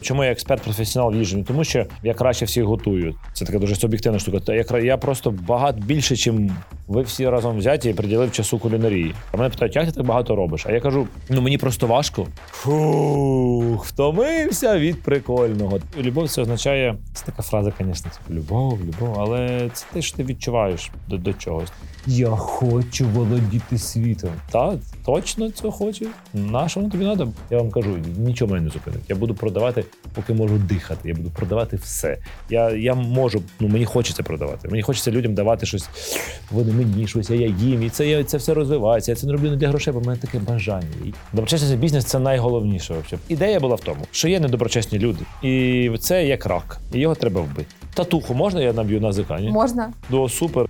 Чому я експерт професіонал в їжі? Ну, Тому що я краще всіх готую. Це така дуже суб'єктивна штука. Я, я просто багато більше, чим ви всі разом взяті і приділив часу кулінарії. А мене питають, як ти так багато робиш? А я кажу: ну мені просто важко. Фух, втомився від прикольного. Любов це означає це така фраза, звісно, типу, любов, любов, але це те, що ти відчуваєш до, до чогось. Я хочу володіти світом. Так, точно це хочу. На що воно тобі треба? Я вам кажу, нічого мене не зупинить. Я буду продавати, поки можу дихати. Я буду продавати все. Я, я можу, ну мені хочеться продавати. Мені хочеться людям давати щось. Вони мені щось, а я їм. І це, я- це все розвивається. Я це не роблю не для грошей, бо в мене таке бажання. Доброчесний бізнес це найголовніше. Взагалі. Ідея була в тому, що є недоброчесні люди, і це як рак, і його треба вбити. Татуху можна я наб'ю на зикані? Можна. До супер.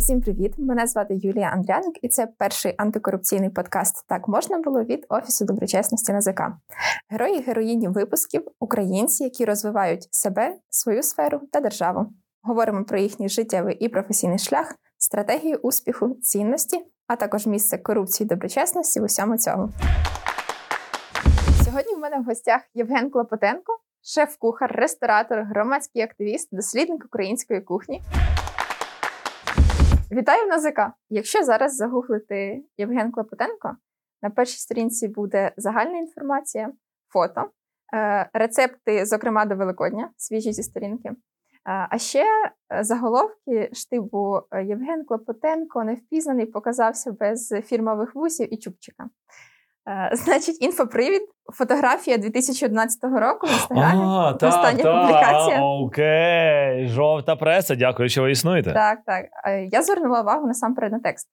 Усім привіт! Мене звати Юлія Андряник, і це перший антикорупційний подкаст Так можна було від Офісу доброчесності НАЗК. Герої героїні випусків українці, які розвивають себе, свою сферу та державу. Говоримо про їхній життєвий і професійний шлях, стратегію успіху, цінності, а також місце корупції доброчесності в усьому цьому. Сьогодні в мене в гостях Євген Клопотенко, шеф-кухар, ресторатор, громадський активіст, дослідник української кухні. Вітаю в НАЗК! Якщо зараз загуглити Євген Клопотенко, на першій сторінці буде загальна інформація, фото, е, рецепти, зокрема до Великодня, свіжі зі сторінки. Е, А ще е, заголовки штибу Євген Клопотенко невпізнаний показався без фірмових вусів і чубчика. Е, Значить, інфопривід, фотографія 2011 року в інстаграмі. А, так, Остання так, публікація. а, окей. Жовта преса, дякую, що ви існуєте. Так, так. Е, Я звернула увагу насамперед на текст.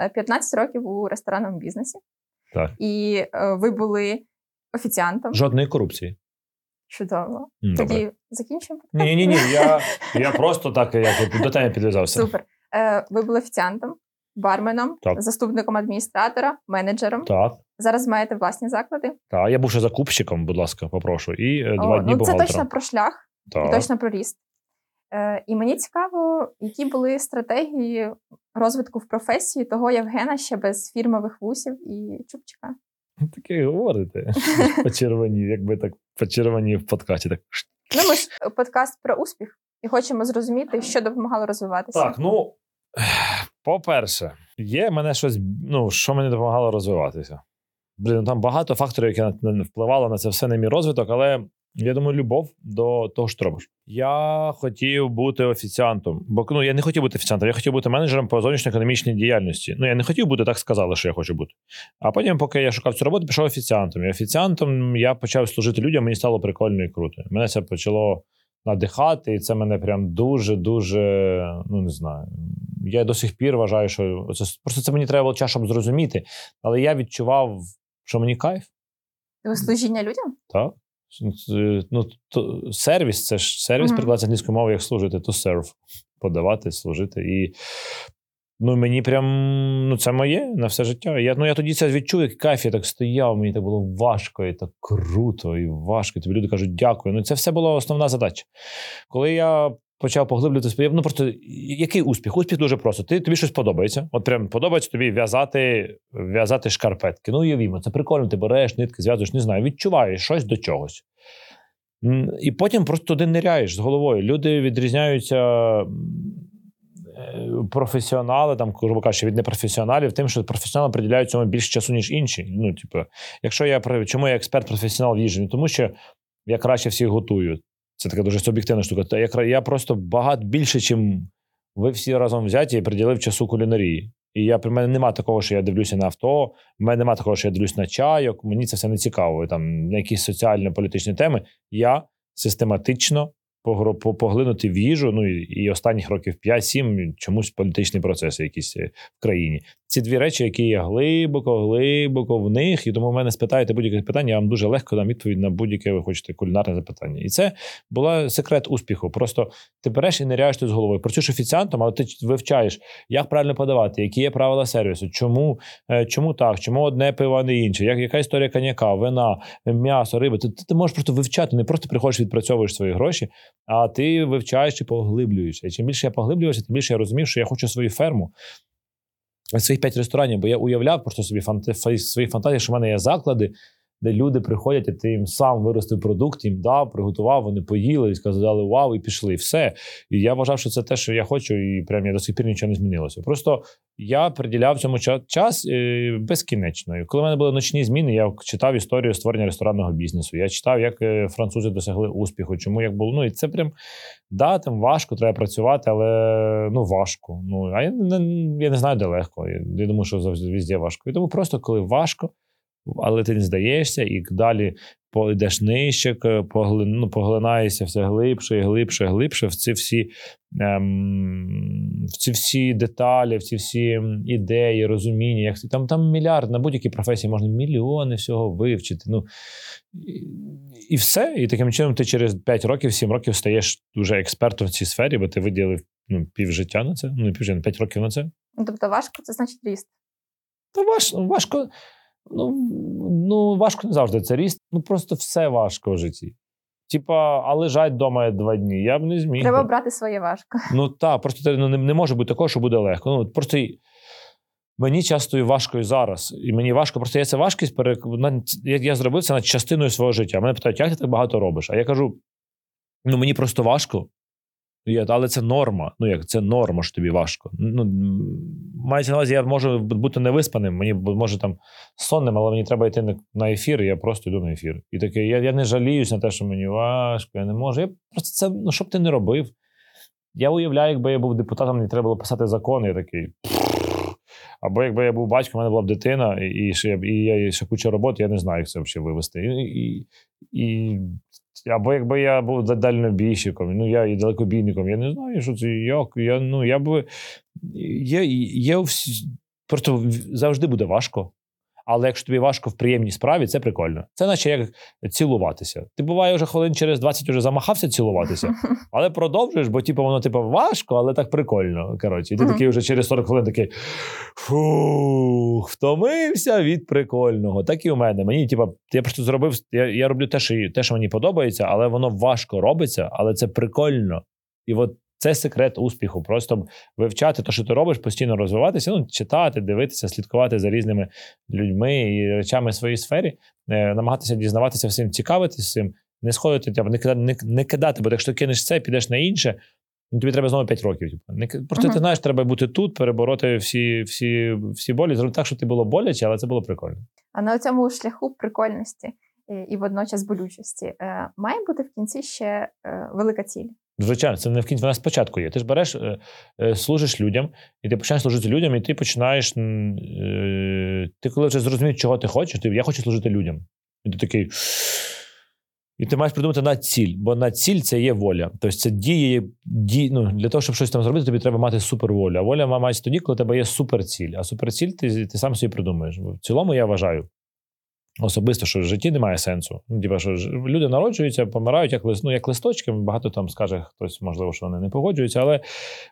Е, 15 років у ресторанному бізнесі. Так. І е, ви були офіціантом. Жодної корупції. Чудово. М, Добре. Тоді закінчимо. Ні, ні, ні. Я, я просто так як до теми підв'язався. Супер. Е, Ви були офіціантом, барменом, Так. заступником адміністратора, менеджером. Так, Зараз маєте власні заклади. так. Я був ще закупщиком, будь ласка, попрошу. І е, два дні ну, це точно про шлях і точно про ріст. Е, І мені цікаво, які були стратегії розвитку в професії того Євгена ще без фірмових вусів і чубчика. Таке говорите. Почервонів, якби так почервонів в подкасті. Так. Ну, ми ж подкаст про успіх і хочемо зрозуміти, що допомагало розвиватися. Так, ну по-перше, є мене щось, ну, що мені допомагало розвиватися. Блін, ну, там багато факторів, які впливали на це все на мій розвиток, але я думаю, любов до того, що робиш. Я хотів бути офіціантом, бо ну, я не хотів бути офіціантом, я хотів бути менеджером по зовнішньоекономічній діяльності. Ну, я не хотів бути, так сказали, що я хочу бути. А потім, поки я шукав цю роботу, пішов офіціантом. І офіціантом я почав служити людям, мені стало прикольно і круто. Мене це почало надихати, і це мене прям дуже-дуже, ну не знаю. Я до сих пір вважаю, що це просто це мені треба було час, щоб зрозуміти. Але я відчував, що мені кайф, Ви служіння людям? так? Е, Ну, то, сервіс це ж сервіс Мгм. перекладається англійською мовою, як служити, to serve. Подавати, служити. І ну, мені прям ну, це моє на все життя. Я, ну, я тоді це відчув, як кайф, я так стояв, мені так було важко, і так круто, і важко. І тобі люди кажуть, дякую. Ну, це все була основна задача. Коли я почав поглиблювати своє, ну просто який успіх? Успіх дуже просто. Ти тобі щось подобається. От прям подобається тобі в'язати, в'язати шкарпетки. Ну, уявімо, це прикольно, ти береш нитки, зв'язуєш, не знаю, відчуваєш щось до чогось. І потім просто туди ниряєш з головою. Люди відрізняються. е, Професіонали, там, грубо кажучи, від непрофесіоналів, тим, що професіонали приділяють цьому більше часу, ніж інші. Ну, типу, якщо я чому я експерт професіонал в їжі? Ну, Тому що я краще всіх готую. Це така дуже суб'єктивна штука. Та я, я просто багато більше, чим ви всі разом взяті, і приділив часу кулінарії. І я при мене нема такого, що я дивлюся на авто, в мене нема такого, що я дивлюсь на чайок. Мені це все не цікаво. Там на якісь соціально-політичні теми. Я систематично поглинути в їжу. Ну і, і останніх років 5-7 чомусь політичні процеси якісь е, в країні. Ці дві речі, які є глибоко, глибоко в них, і тому в мене спитаєте будь-яке питання, я вам дуже легко дам відповідь на будь-яке ви хочете кулінарне запитання. І це була секрет успіху. Просто ти береш і ниряєш тут з головою. Працюєш офіціантом, але ти вивчаєш, як правильно подавати, які є правила сервісу, чому, е, чому так, чому одне пиво, а не інше, як, яка історія коньяка, вина, м'ясо, риби. Ти, ти, ти можеш просто вивчати, не просто приходиш, відпрацьовуєш свої гроші, а ти вивчаєш і поглиблюєшся. І чим більше я поглиблювався, тим більше я розумів, що я хочу свою ферму. Своїх п'ять ресторанів, бо я уявляв просто собі фант... свої фантазії, що в мене є заклади, де люди приходять, і ти їм сам виростив продукт, їм дав, приготував, вони поїли і сказали вау, і пішли. І все. І я вважав, що це те, що я хочу, і прям я до сих пір нічого не змінилося. Просто я приділяв цьому час е, безкінечно. І Коли в мене були ночні зміни, я читав історію створення ресторанного бізнесу. Я читав, як е, французи досягли успіху, чому як було. Ну і це прям да, там важко, треба працювати, але ну важко. Ну а я не я не знаю, де легко. Я, я думаю, що завжди візде важко. І тому просто коли важко але ти не здаєшся, і далі йдеш нижче, поглин, ну, поглинаєшся все глибше і глибше, глибше в ці всі ем, в ці всі деталі, в ці всі ідеї, розуміння. Як Там там мільярд на будь-якій професії можна мільйони всього вивчити. Ну, І, і все. І таким чином ти через 5 років, 7 років стаєш вже експертом в цій сфері, бо ти виділив ну, пів життя на це, ну, пів 5 років на це. Тобто важко, це значить ріст. Та важко, важко. Ну, ну важко не завжди це ріст. Ну просто все важко в житті. Типа, а лежать вдома два дні. Я б не зміг. Треба брати своє важко. Ну так, просто ну, не, не може бути такого, що буде легко. Ну, Просто мені часто і важко і зараз. І мені важко, просто я це важкість перек... я, я зробив це над частиною свого життя. Мене питають, як ти так багато робиш? А я кажу: ну мені просто важко, Ну, але це норма. Ну як це норма, що тобі важко. Ну мається на увазі, я можу бути невиспаним, мені може там сонним, але мені треба йти на ефір, і я просто йду на ефір. І таке, я я не жаліюсь на те, що мені важко, я не можу. Я просто це, ну що б ти не робив. Я уявляю, якби я був депутатом, мені треба було писати закони, я такий. Або якби я був батьком, у мене була б дитина, і і, ще, і я ще куча роботи, я не знаю, як це взагалі вивести. І, і, і або якби я був дальнобійщиком, ну я і далекобійником, я не знаю, що це як. Я ну я би є, я, всі, просто завжди буде важко. Але якщо тобі важко в приємній справі, це прикольно. Це наче як цілуватися. Ти буває вже хвилин через 20 вже замахався цілуватися, але продовжуєш, бо типу, воно типу, важко, але так прикольно. Коротше, і ти такий вже через 40 хвилин такий фух, втомився від прикольного. Так і у мене. Мені, типу, я просто зробив. Я я роблю те, що те, що мені подобається, але воно важко робиться, але це прикольно. І от це секрет успіху. Просто вивчати те, що ти робиш, постійно розвиватися, ну, читати, дивитися, слідкувати за різними людьми і речами в своїй сфері, е, намагатися дізнаватися всім, цікавитися цим, не сходити, типу, не кидати, не, не кидати, бо якщо кинеш це, підеш на інше. Ну, тобі треба знову 5 років. Типу. Не, Просто uh-huh. ти знаєш, треба бути тут, перебороти всі всі, всі болі, зробити так, щоб ти було боляче, але це було прикольно. А на цьому шляху прикольності і водночас болючості е, має бути в кінці ще е, велика ціль. Звичайно, це не в кінці, вона спочатку є. Ти ж береш, е, е, служиш людям, і ти починаєш служити людям, і ти починаєш. Е, ти коли вже зрозумієш, чого ти хочеш, ти я хочу служити людям. І ти такий. І ти маєш придумати на ціль, бо на ціль це є воля. Тобто це діє ді, ну, для того, щоб щось там зробити, тобі треба мати суперволю. А воля має тоді, коли у тебе є суперціль. А суперціль ти ти сам собі придумаєш. В цілому я вважаю, Особисто, що в житті немає сенсу. Ну, діба, що люди народжуються, помирають як лист, ну, як листочки. Багато там скаже хтось, можливо, що вони не погоджуються, але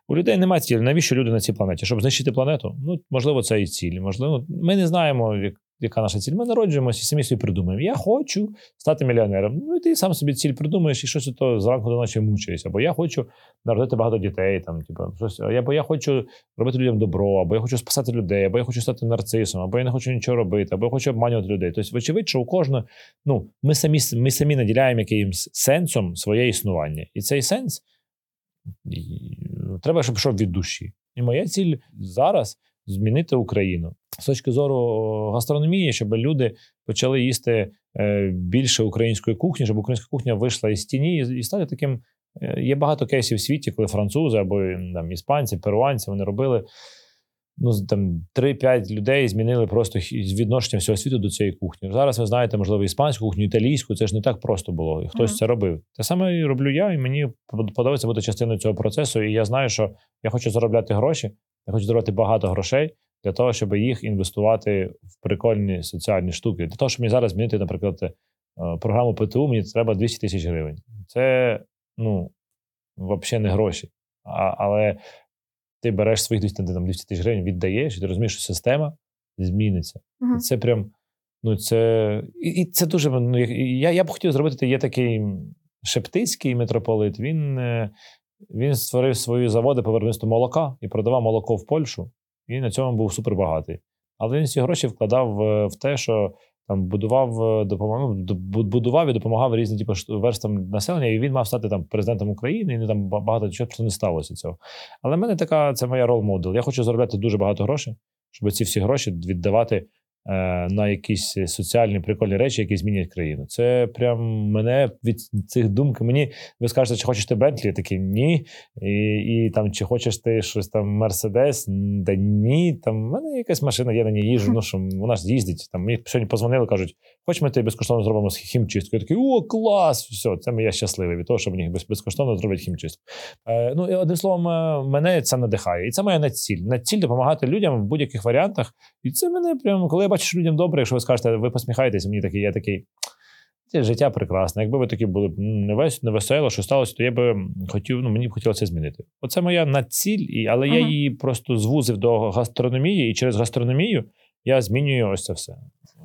у людей немає цілі. Навіщо люди на цій планеті? Щоб знищити планету? Ну, можливо, це і ціль. Можливо, ми не знаємо, як яка наша ціль? Ми народжуємося і самі собі придумаємо. Я хочу стати мільйонером. Ну і ти сам собі ціль придумаєш і щось то зранку до ночі мучаєшся. Бо я хочу народити багато дітей, там, типу, щось, або я хочу робити людям добро, або я хочу спасати людей, або я хочу стати нарцисом, або я не хочу нічого робити, або я хочу обманювати людей. Тобто, вочевидь, що у кожного ну, ми самі ми самі наділяємо якимось сенсом своє існування. І цей сенс треба, щоб пішов від душі. І моя ціль зараз змінити Україну з точки зору гастрономії, щоб люди почали їсти е, більше української кухні, щоб українська кухня вийшла із тіні і стати таким. Е, є багато кейсів в світі, коли французи або там іспанці, перуанці вони робили. Ну, там 3-5 людей змінили просто відношення всього світу до цієї кухні. Зараз ви знаєте, можливо, іспанську кухню, італійську, це ж не так просто було. І хтось mm-hmm. це робив. Те саме і роблю я, і мені подобається бути частиною цього процесу. І я знаю, що я хочу заробляти гроші, я хочу заробляти багато грошей для того, щоб їх інвестувати в прикольні соціальні штуки. Для того, щоб мені зараз змінити, наприклад, е, програму ПТУ, мені треба 200 тисяч гривень. Це ну, взагалі не гроші. А, Але ти береш своїх 200 тисяч гривень, віддаєш, і ти розумієш, що система зміниться. uh І це прям. Ну, це і, і це дуже. Ну, Я я б хотів зробити. Є такий Шептицький митрополит. Він е, він створив свої заводи по виробництву молока і продавав молоко в Польщу. І на цьому був супербагатий. Але він ці гроші вкладав в, в те, що там будував е, допомагав, ну, будував і допомагав різним типу, верстам населення, і він мав стати там президентом України, і там багато чого не сталося цього. Але в мене така це моя рол модел. Я хочу заробляти дуже багато грошей, щоб ці всі гроші віддавати Е, на якісь соціальні прикольні речі, які змінять країну. Це прям мене від цих думок. Мені ви скажете, чи хочеш ти Бентлі? Такі ні. І і там чи хочеш ти щось там Мерседес? Да ні. Там в мене якась машина, я на ній їжджу. Ну що вона ж їздить. Там мені сьогодні позвонили, кажуть, хоч ми тобі безкоштовно зробимо хімчистку. Я такий, о, клас! Все, це я щасливий від того, що мені безкоштовно зроблять хімчистку. Е, Ну і одним словом, е, мене це надихає. І це моя націль. Націль допомагати людям в будь-яких варіантах. І це мене прямо, коли я що людям добре, якщо ви скажете, ви посміхаєтесь, мені такий, я такий. Це життя прекрасне. Якби ви такі були не весь не весело, що сталося, то я би хотів, ну мені б хотілося змінити. Оце моя націль, але ага. я її просто звузив до гастрономії, і через гастрономію я змінюю ось це все.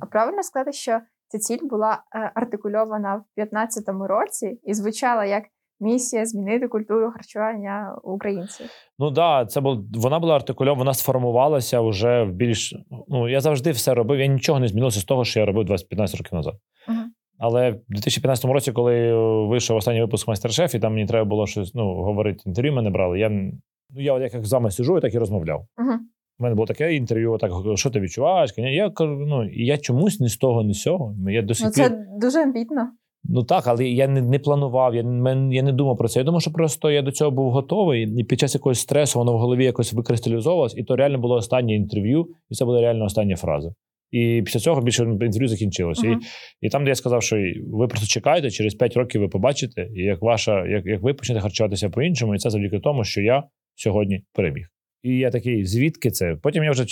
А правильно сказати, що ця ціль була е, артикульована в 2015 році і звучала як місія змінити культуру харчування українців. Ну да, це був вона була артикульована, вона сформувалася вже в більш. Ну я завжди все робив. Я нічого не змінилося з того, що я робив 20-15 років назад. Uh-huh. Але в 2015 році, коли вийшов останній випуск майстер-шеф, і там мені треба було щось ну, говорити. Інтерв'ю мене брали. Я ну я як з вами сижу, так і розмовляв. Uh-huh. У мене було таке інтерв'ю, так що ти відчуваєш? Я кажу, ну я чомусь ні з того, ні з цього. Я досі ну, це дуже амбітно. Ну так, але я не не планував, я не, я не думав про це. Я думав, що просто я до цього був готовий, і під час якогось стресу воно в голові якось викристалізовувалось, і то реально було останнє інтерв'ю, і це була реально остання фраза. І після цього більше інтерв'ю закінчилося. Uh-huh. І і там, де я сказав, що ви просто чекаєте, через 5 років ви побачите, як ваша, як, як ви почнете харчуватися по-іншому, і це завдяки тому, що я сьогодні переміг. І я такий, звідки це? Потім я вже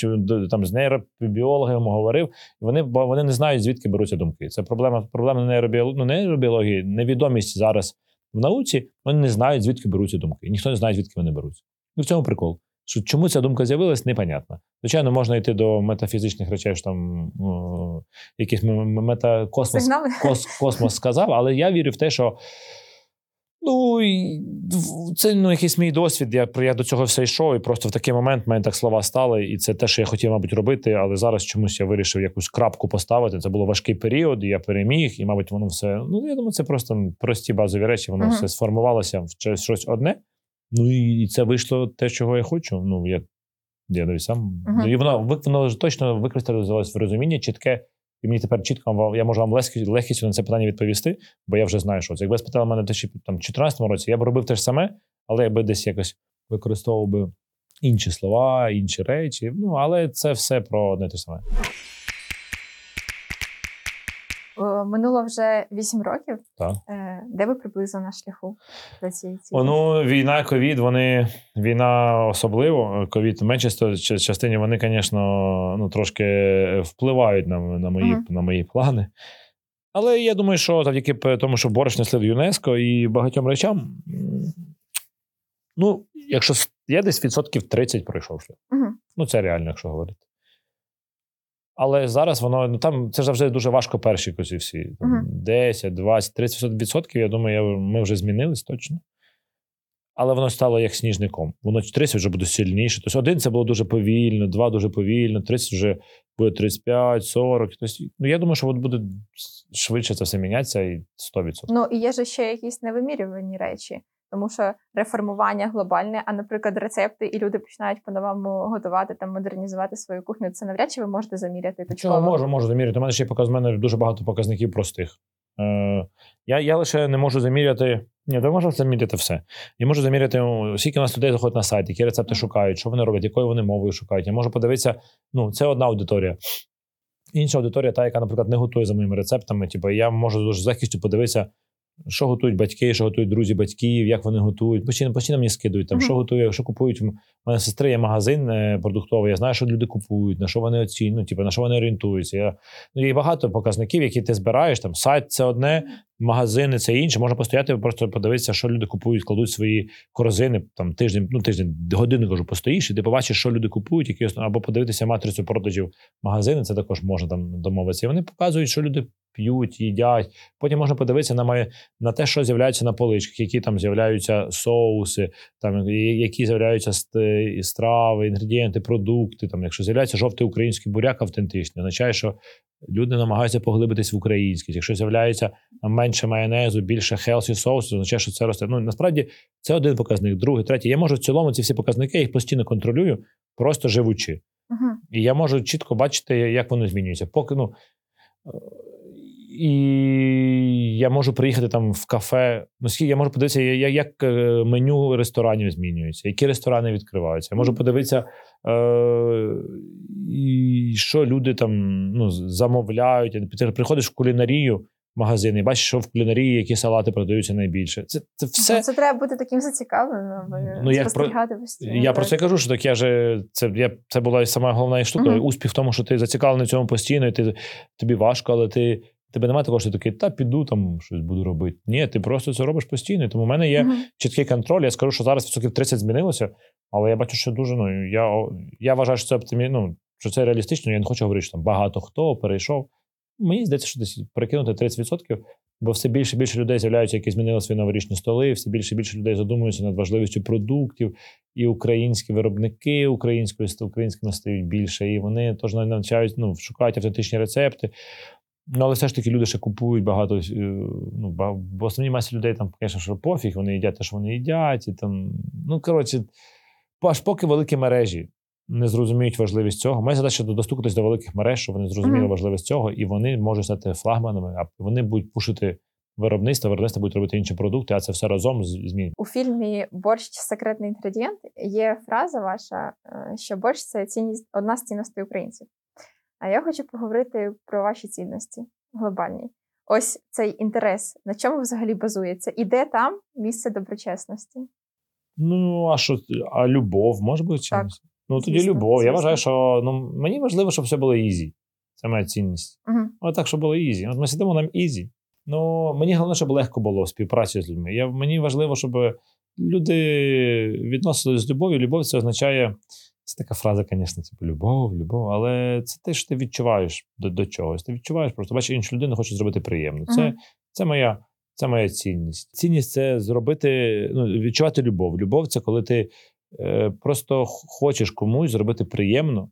там з нейробіологами говорив, і вони вони не знають, звідки беруться думки. Це проблема проблема нейробіології, ну, нейробіології, невідомість зараз в науці. Вони не знають, звідки беруться думки. Ніхто не знає, звідки вони беруться. Ну в цьому прикол. Що Чому ця думка з'явилась, непонятно. Звичайно, можна йти до метафізичних речей, що там ну, якийсь метакосмос кос, космос сказав, але я вірю в те, що Ну і це ну, якийсь мій досвід. Я я до цього все йшов, і просто в такий момент в мене так слова стали, і це те, що я хотів, мабуть, робити. Але зараз чомусь я вирішив якусь крапку поставити. Це було важкий період, і я переміг, і, мабуть, воно все. Ну я думаю, це просто прості базові речі. Воно uh-huh. все сформувалося в щось одне. Ну і це вийшло те, чого я хочу. Ну я я навіть сам uh-huh. і воно воно точно викристалізувалось в розуміння чітке. І мені тепер чітко я можу вам легкістю на це питання відповісти, бо я вже знаю, що це. Якби спитали мене в 2014 році, я б робив те ж саме, але я би десь якось використовував би інші слова, інші речі. Ну, але це все про одне те саме. Минуло вже 8 років. Так. Е, де ви приблизно на шляху до цієї цілі? Ну, війна, ковід, вони війна особливо. Ковід в меншій частині вони, звісно, ну, трошки впливають на на, мої uh-huh. на мої плани. Але я думаю, що завдяки тому, що борщ несли в ЮНЕСКО і багатьом речам. Ну, якщо я десь відсотків 30 пройшов шлях. Uh-huh. Ну, це реально, якщо говорити. Але зараз воно ну там це завжди дуже важко перші косі всі. Там, uh-huh. 10, 20, 30 відсотків. Я думаю, ми вже змінились точно. Але воно стало як сніжником. Воно 30 вже буде сильніше. Тобто один це було дуже повільно, два дуже повільно, 30 вже буде 35, 40. Тобто, ну я думаю, що от буде швидше це все мінятися і 100%. Ну і є ж ще якісь невимірювані речі тому що реформування глобальне, а, наприклад, рецепти, і люди починають по-новому готувати там, модернізувати свою кухню. Це навряд чи ви можете заміряти. Чого можу, можу заміряти. У мене ще показ мене дуже багато показників простих. Е, Я я лише не можу заміряти. Ні, то можу заміряти все. Я можу заміряти, скільки у нас людей заходить на сайт, які рецепти шукають, що вони роблять, якою вони мовою шукають. Я можу подивитися, ну, це одна аудиторія. Інша аудиторія, та, яка, наприклад, не готує за моїми рецептами. Типу, я можу дуже з легкістю подивитися, що готують батьки, що готують друзі батьків, як вони готують. Постійно постійно мені скидують там, uh-huh. що готує, що купують. У мене сестри є магазин е, продуктовий. Я знаю, що люди купують, на що вони оцінюють, ну, типу, на що вони орієнтуються. Я, ну, Є багато показників, які ти збираєш. Там сайт це одне, магазини це інше. Можна постояти, просто подивитися, що люди купують, кладуть свої корзини там тиждень, ну тиждень, годину кажу, постоїш, і ти побачиш, що люди купують, які або подивитися матрицю продажів магазини. Це також можна там домовитися. І вони показують, що люди п'ють, їдять. Потім можна подивитися на моє, на те, що з'являється на поличках, які там з'являються соуси, там які з'являються страви, інгредієнти, продукти. Там, якщо з'являється жовтий український буряк автентичний, означає, що люди намагаються поглибитись в українськість. Якщо з'являється менше майонезу, більше healthy соусу, означає, що це росте. Ну насправді це один показник, другий, третій. Я можу в цілому ці всі показники, я їх постійно контролюю, просто живучи. Угу. І я можу чітко бачити, як воно змінюється. Поки ну. І я можу приїхати там в кафе. Ну, я можу подивитися, як е, меню ресторанів змінюється, які ресторани відкриваються. Я можу подивитися, е, і що люди там ну, замовляють. Ти приходиш в кулінарію магазин і бачиш, що в кулінарії які салати продаються найбільше. Це, це все. Це треба бути таким зацікавленим, Ну, як про- постійно. Я так. про це кажу, що так я же це я це була сама головна штука. Мгм. Успіх в тому, що ти зацікавлений в цьому постійно, і ти тобі важко, але ти тебе немає такого, що ти такий, та піду там щось буду робити. Ні, ти просто це робиш постійно. Тому в мене є Мгм. чіткий контроль. Я скажу, що зараз відсотків 30 змінилося, але я бачу, що дуже ну я, я вважаю, що це оптимі... ну, що це реалістично. Я не хочу говорити, що там багато хто перейшов. Мені здається, що десь перекинути 30%, бо все більше і більше людей з'являються, які змінили свої новорічні столи, все більше і більше людей задумуються над важливістю продуктів, і українські виробники української українськими стають більше, і вони теж навчають, ну, шукають автентичні рецепти. Ну, але все ж таки люди ще купують багато. е, Ну, в основній масі людей там, звісно, що пофіг, вони їдять те, що вони їдять. І там, ну, коротше, аж поки великі мережі не зрозуміють важливість цього. Моя задача достукатись до великих мереж, щоб вони зрозуміли Мгм. важливість цього, і вони можуть стати флагманами, а вони будуть пушити виробництво, виробництво будуть робити інші продукти, а це все разом з- змінить. У фільмі Борщ секретний інгредієнт є фраза ваша, е, що борщ це цінність, одна з цінностей українців. А я хочу поговорити про ваші цінності глобальні. Ось цей інтерес, на чому взагалі базується? І де там місце доброчесності? Ну, а що, а любов може бути Так. чимось? Ну, тоді Звісно, любов. Я звісно. вважаю, що ну, мені важливо, щоб все було easy. Це моя цінність. Угу. От так, щоб було easy. От ми сидимо нам easy. Ну, мені головне, щоб легко було співпрацю з людьми. Я, мені важливо, щоб люди відносились з любов'ю. Любов це означає. Це така фраза, звісно, типу любов, любов, але це те, що ти відчуваєш до, до чогось. Ти відчуваєш, просто бачиш, іншу людину хочеш зробити приємно. Це, Мгм. це, моя, це моя цінність. Цінність це зробити, ну, відчувати любов. Любов це коли ти е, просто хочеш комусь зробити приємно.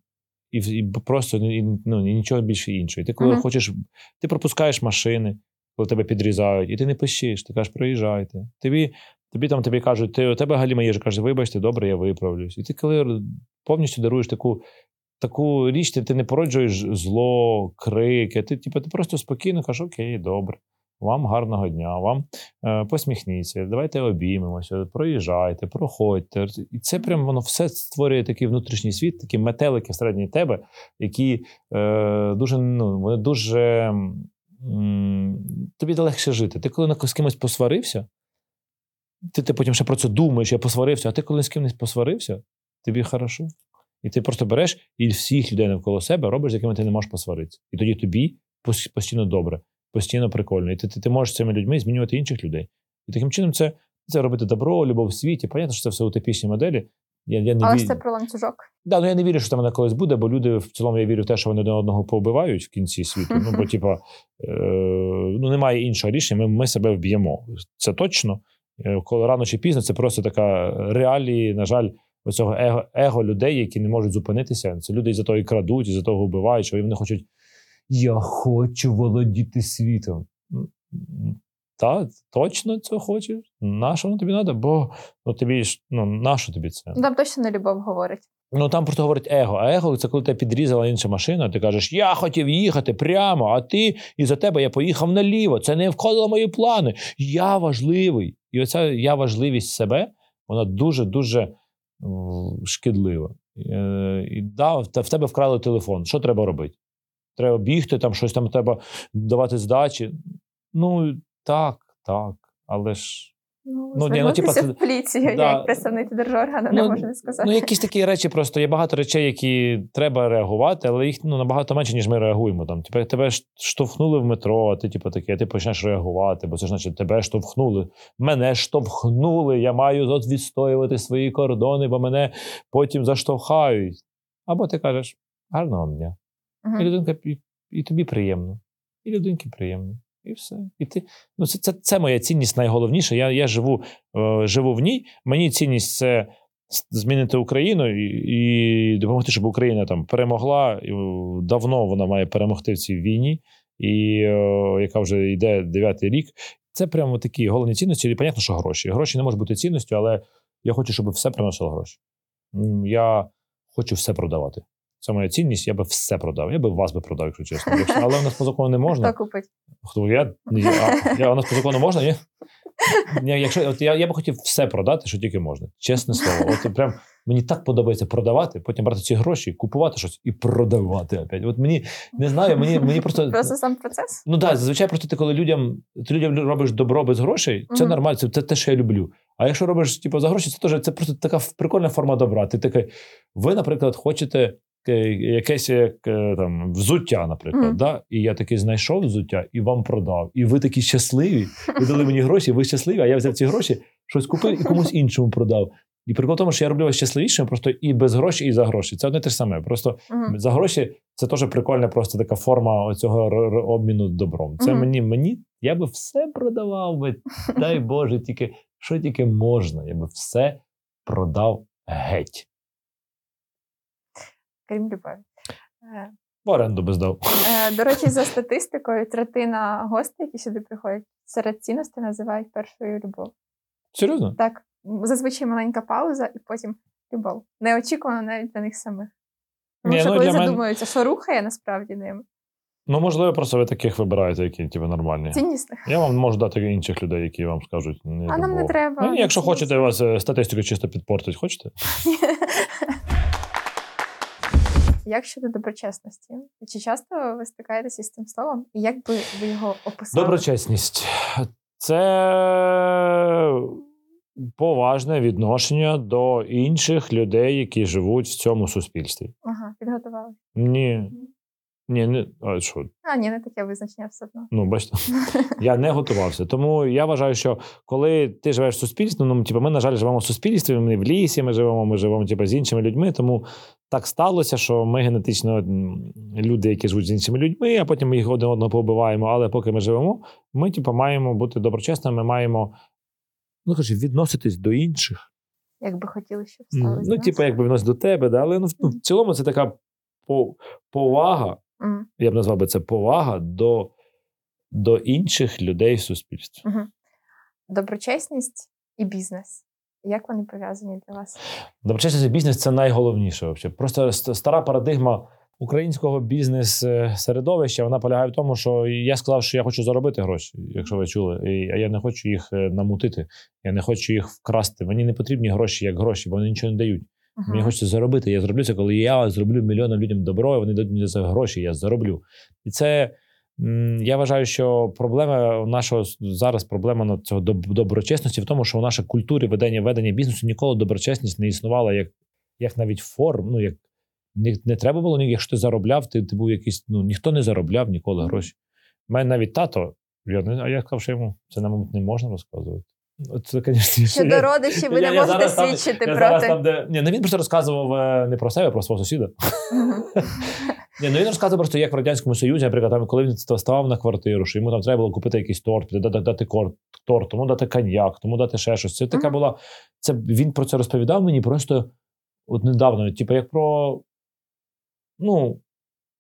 І, і просто і, ну, і нічого більше іншого. І ти коли Мгм. хочеш, ти пропускаєш машини, коли тебе підрізають, і ти не пишеш, ти кажеш, проїжджайте. Тобі, тобі там тобі кажуть, ти у тебе галіма їжа, каже, вибачте, добре, я виправлюсь. І ти коли повністю даруєш таку, таку річ, ти, ти не породжуєш зло, крики. Ти, типу, ти просто спокійно кажеш, окей, добре. Вам гарного дня, вам е, посміхніться, давайте обіймемося, проїжджайте, проходьте. І це прям воно все створює такий внутрішній світ, такі метелики всередині тебе, які е, дуже ну, вони дуже тобі легше жити. Ти коли з кимось посварився, ти, ти потім ще про це думаєш, я посварився, а ти коли з кимось посварився, тобі хорошо. І ти просто береш і всіх людей навколо себе робиш, з якими ти не можеш посваритися. І тоді тобі постійно добре, постійно прикольно. І ти, ти, ти можеш цими людьми змінювати інших людей. І таким чином це, це робити добро, любов в світі. Понятно, що це все утопічні моделі. Я, я не Але ві- ж це про ланцюжок. Да, ну я не вірю, що це мене колись буде, бо люди в цілому я вірю в те, що вони один одного повбивають в кінці світу. Ну, бо, типа, е, ну, немає іншого рішення, ми, ми себе вб'ємо. Це точно. Е, Коли рано чи пізно, це просто така реалії, на жаль, оцього его, его людей, які не можуть зупинитися. Це люди із-за того і крадуть, із-за того вбивають, що вони хочуть. Я хочу володіти світом. Так, точно це хочеш? Нащо воно тобі треба? Бо ну, тобі ж ну, нащо тобі це? Там точно не любов говорить. Ну там просто говорить его. А его це коли тебе підрізала інша машина, ти кажеш, я хотів їхати прямо, а ти і за тебе я поїхав наліво. Це не входило в мої плани. Я важливий. І оця я важливість себе, вона дуже-дуже шкідлива. Е, І да, в в тебе вкрали телефон. Що треба робити? Треба бігти, там щось там треба давати здачі. Ну так, так. Але ж Ну, Ну, ні, ну, типа, це- в поліцію, да. як представник держоргану не Ну, можу не сказати. Ну, якісь такі речі, просто є багато речей, які треба реагувати, але їх ну, набагато менше, ніж ми реагуємо. Там, типу, тебе штовхнули в метро, а ти, типу, таке, ти почнеш реагувати, бо це ж значить, тебе штовхнули. Мене штовхнули, я маю от відстоювати свої кордони, бо мене потім заштовхають. Або ти кажеш, гарного дня. Мгм. І людинка, і, і тобі приємно. і людинки приємні. І все. І ти, ну це, це, це моя цінність найголовніша. Я я живу е, живу в ній. Мені цінність це змінити Україну і і допомогти, щоб Україна там перемогла. Давно вона має перемогти в цій війні, і е, яка вже йде дев'ятий рік. Це прямо такі головні цінності. І понятно, що гроші. Гроші не можуть бути цінністю, але я хочу, щоб все приносило гроші. Я хочу все продавати. Це моя цінність, я би все продав. Я би вас би продав, якщо чесно. Якщо, але у нас по закону не можна. Хто купить? Хто я? я, я у нас по закону можна, ні? Якщо от я я би хотів все продати, що тільки можна. Чесне слово. От прям мені так подобається продавати, потім брати ці гроші, купувати щось і продавати опять. От мені не знаю, мені мені просто просто сам процес. Ну так, зазвичай просто ти, коли людям ти людям робиш добро без грошей, це угу. нормально, це, це те, що я люблю. А якщо робиш типу, за гроші, це теж це просто така прикольна форма добра. Ти такий, ви, наприклад, хочете якесь як е, там взуття, наприклад. Mm. Да? І я таки знайшов взуття і вам продав. І ви такі щасливі. Ви дали мені гроші, ви щасливі, а я взяв ці гроші, щось купив і комусь іншому продав. І прикол в тому, що я роблю вас щасливішим просто і без грошей, і за гроші. Це одне те ж саме. Просто uh-huh. за гроші це теж прикольна, просто така форма цього обміну добром. Це uh-huh. мені, мені, я би все продавав би, дай Боже, тільки що тільки можна, я би все продав геть крім любові. Е, в оренду би здав. Е, до речі, за статистикою, третина гостей, які сюди приходять, серед цінностей називають першою любов. Серйозно? Так. Зазвичай маленька пауза і потім любов. Неочікувано навіть для них самих. Тому Ні, що ну, коли задумуються, мен... що рухає насправді ними. Ну, можливо, просто ви таких вибираєте, які типу, нормальні. Ціннісних. Я вам можу дати інших людей, які вам скажуть. Не а нам не треба. Ну, Якщо хочете вас е, статистику чисто підпортить, хочете? Як щодо доброчесності? Чи часто ви стикаєтеся з цим словом? І як би ви його описали? Доброчесність це поважне відношення до інших людей, які живуть в цьому суспільстві. Ага, підготували? Ні. Ні, не а що? А, ні, не таке визначення все одно. Ну, бачите, я не готувався. Тому я вважаю, що коли ти живеш в суспільстві, ну типу, ми, на жаль, живемо в суспільстві, ми в лісі, ми живемо, ми живемо типу, з іншими людьми. Тому так сталося, що ми генетично люди, які живуть з іншими людьми, а потім ми їх один одного побиваємо. Але поки ми живемо, ми типу, маємо бути доброчесними, ми маємо ну, кажу, відноситись до інших. Як би хотіли, щоб сталося. Ну, типу, якби відносить до тебе, да? але ну, в цілому це така повага. Mm. Я б назвав би це повага до до інших людей в суспільстві. Угу. Доброчесність і бізнес. Як вони пов'язані для вас? Доброчесність і бізнес це найголовніше. Взагалі. Просто стара парадигма українського бізнес-середовища вона полягає в тому, що я сказав, що я хочу заробити гроші, якщо ви чули. А я не хочу їх е, намутити, я не хочу їх вкрасти. Мені не потрібні гроші як гроші, бо вони нічого не дають. Ага. Мені хочеться заробити. Я зроблю це, коли я зроблю мільйонам людям добро, і вони дадуть мені за гроші, я зароблю. І це я вважаю, що проблема нашого зараз проблема на цього доброчесності в тому, що в нашій культурі ведення ведення бізнесу ніколи доброчесність не існувала як як навіть форм. Ну як не, не треба було якщо ти заробляв, ти ти був якийсь. Ну ніхто не заробляв ніколи гроші. У мене навіть тато. Я, а я сказав, що йому це, мабуть, не можна розказувати. Це, конечно, Щодо родичів ви не можете свідчити там, проти. Там, де... Ні, ну Він просто розказував е, не про себе, а про свого сусіда. Ні, ну Він розказував просто, як в Радянському Союзі, наприклад, там, коли він ставав на квартиру, що йому там треба було купити якийсь торт, дати, дати торт, тому дати коньяк, тому дати ще щось. Це така була. Це Він про це розповідав мені просто от недавно, типу, як про. Ну,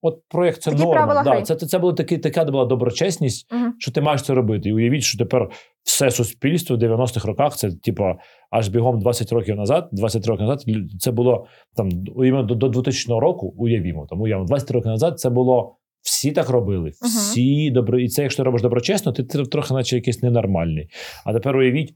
От проєкт це норма. Да, Це це була таки, така була доброчесність, uh-huh. що ти маєш це робити. І уявіть, що тепер все суспільство в 90-х роках це, типу, аж бігом 20 років назад, 20 років назад, це було там уявимо, до, до 2000 року, уявімо, тому уявимо, 20 років назад це було. Всі так робили, всі uh-huh. добро. І це, якщо ти робиш доброчесно, ти, ти трохи, наче якийсь ненормальний. А тепер уявіть,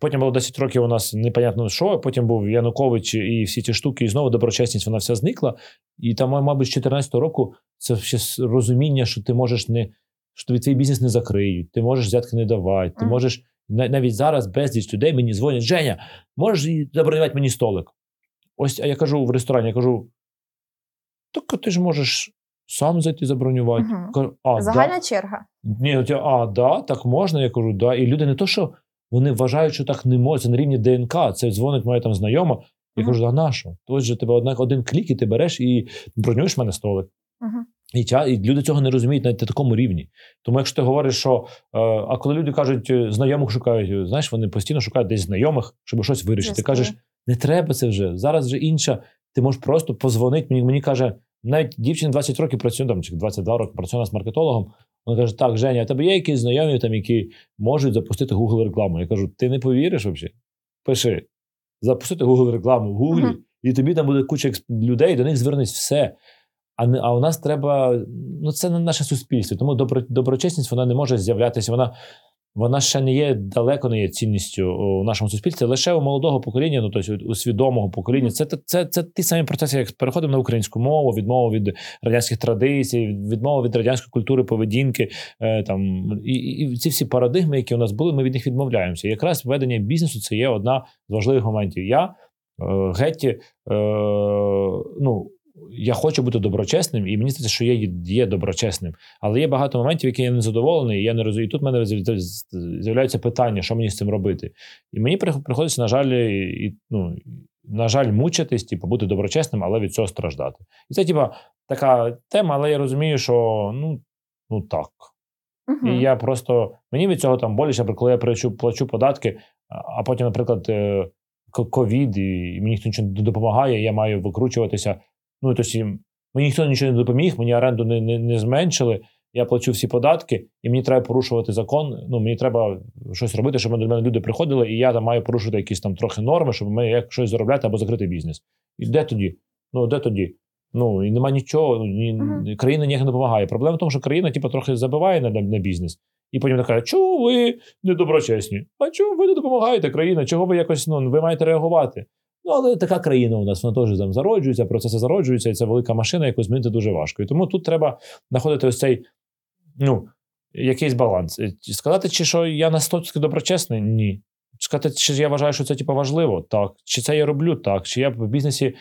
Потім було 10 років у нас непонятно що. Потім був Янукович і всі ці штуки, і знову доброчесність вона вся зникла. І там, мабуть, з 14 року це ще розуміння, що ти можеш не що тобі цей бізнес не закриють, ти можеш взятки не давати, ти можеш навіть зараз безліч людей мені дзвонять, Женя, можеш забронювати мені столик? Ось а я кажу в ресторані, я кажу: так ти ж можеш сам зайти забронювати. Угу. Кажу, а, Загальна да? черга. Ні, а, да, так можна. Я кажу, да. І люди не то, що. Вони вважають, що так не може. Це на рівні ДНК. Це дзвонить моя там знайома. Я кажу, а на що? Ось же тебе однак один клік, і ти береш і бронюєш мене столик. Uh-huh. І ча, і люди цього не розуміють навіть на такому рівні. Тому якщо ти говориш, що е, а коли люди кажуть, е, знайомих шукають, е, знаєш, вони постійно шукають десь знайомих, щоб щось вирішити. Ти кажеш, не треба це вже. Зараз вже інша. Ти можеш просто позвонити. Мені мені каже, навіть дівчина 20 років працює там, чи 22 роки працює з маркетологом. Вона каже: Так, Женя, а тебе є якісь знайомі, там, які можуть запустити Google рекламу. Я кажу, ти не повіриш взагалі? Пиши, запустити Google рекламу в Google, uh-huh. і тобі там буде куча людей, до них звернеться все. А не, а у нас треба. Ну, це не наше суспільство. Тому добро, доброчесність вона не може з'являтися. Вона вона ще не є далеко не є цінністю у нашому суспільстві. Лише у молодого покоління, ну тобто у свідомого покоління. Це це, це, це ті самі процеси, як переходимо на українську мову, відмова від радянських традицій, відмова від радянської культури, поведінки. Е, там і, і ці всі парадигми, які у нас були, ми від них відмовляємося. І якраз ведення бізнесу це є одна з важливих моментів. Я е, геть, е, ну я хочу бути доброчесним, і мені здається, що я є доброчесним. Але є багато моментів, які я не задоволений, і я не розумію. І тут в мене з'являються питання, що мені з цим робити. І мені приходиться, на жаль, і, ну, на жаль, мучитись, типу, бути доброчесним, але від цього страждати. І це, типа, така тема, але я розумію, що ну, ну так. Uh-huh. І я просто мені від цього там боляче, коли я плачу, плачу податки, а потім, наприклад, е, ковід, і мені ніхто нічого не допомагає, я маю викручуватися. Ну тобто, мені ніхто нічого не допоміг, мені оренду не, не, не зменшили. Я плачу всі податки, і мені треба порушувати закон. Ну мені треба щось робити, щоб до мене люди приходили, і я там маю порушити якісь там трохи норми, щоб ми як щось заробляти або закрити бізнес. І де тоді? Ну де тоді? Ну і нема нічого. Ну, ні, uh-huh. Країна ніяк не допомагає. Проблема в тому, що країна, типу, трохи забиває на, на бізнес, і потім така, чого ви недоброчесні? А чого ви не допомагаєте країна? Чого ви якось ну ви маєте реагувати? Ну, але така країна у нас вона теж там зароджується, процеси зароджуються, і це велика машина, яку змінити дуже важко. І тому тут треба знаходити ось цей ну, якийсь баланс. Е, сказати, чи що я на 100% доброчесний? Ні. Сказати, чи я вважаю, що це типу, важливо? Так. Чи це я роблю? Так. Чи я в бізнесі е,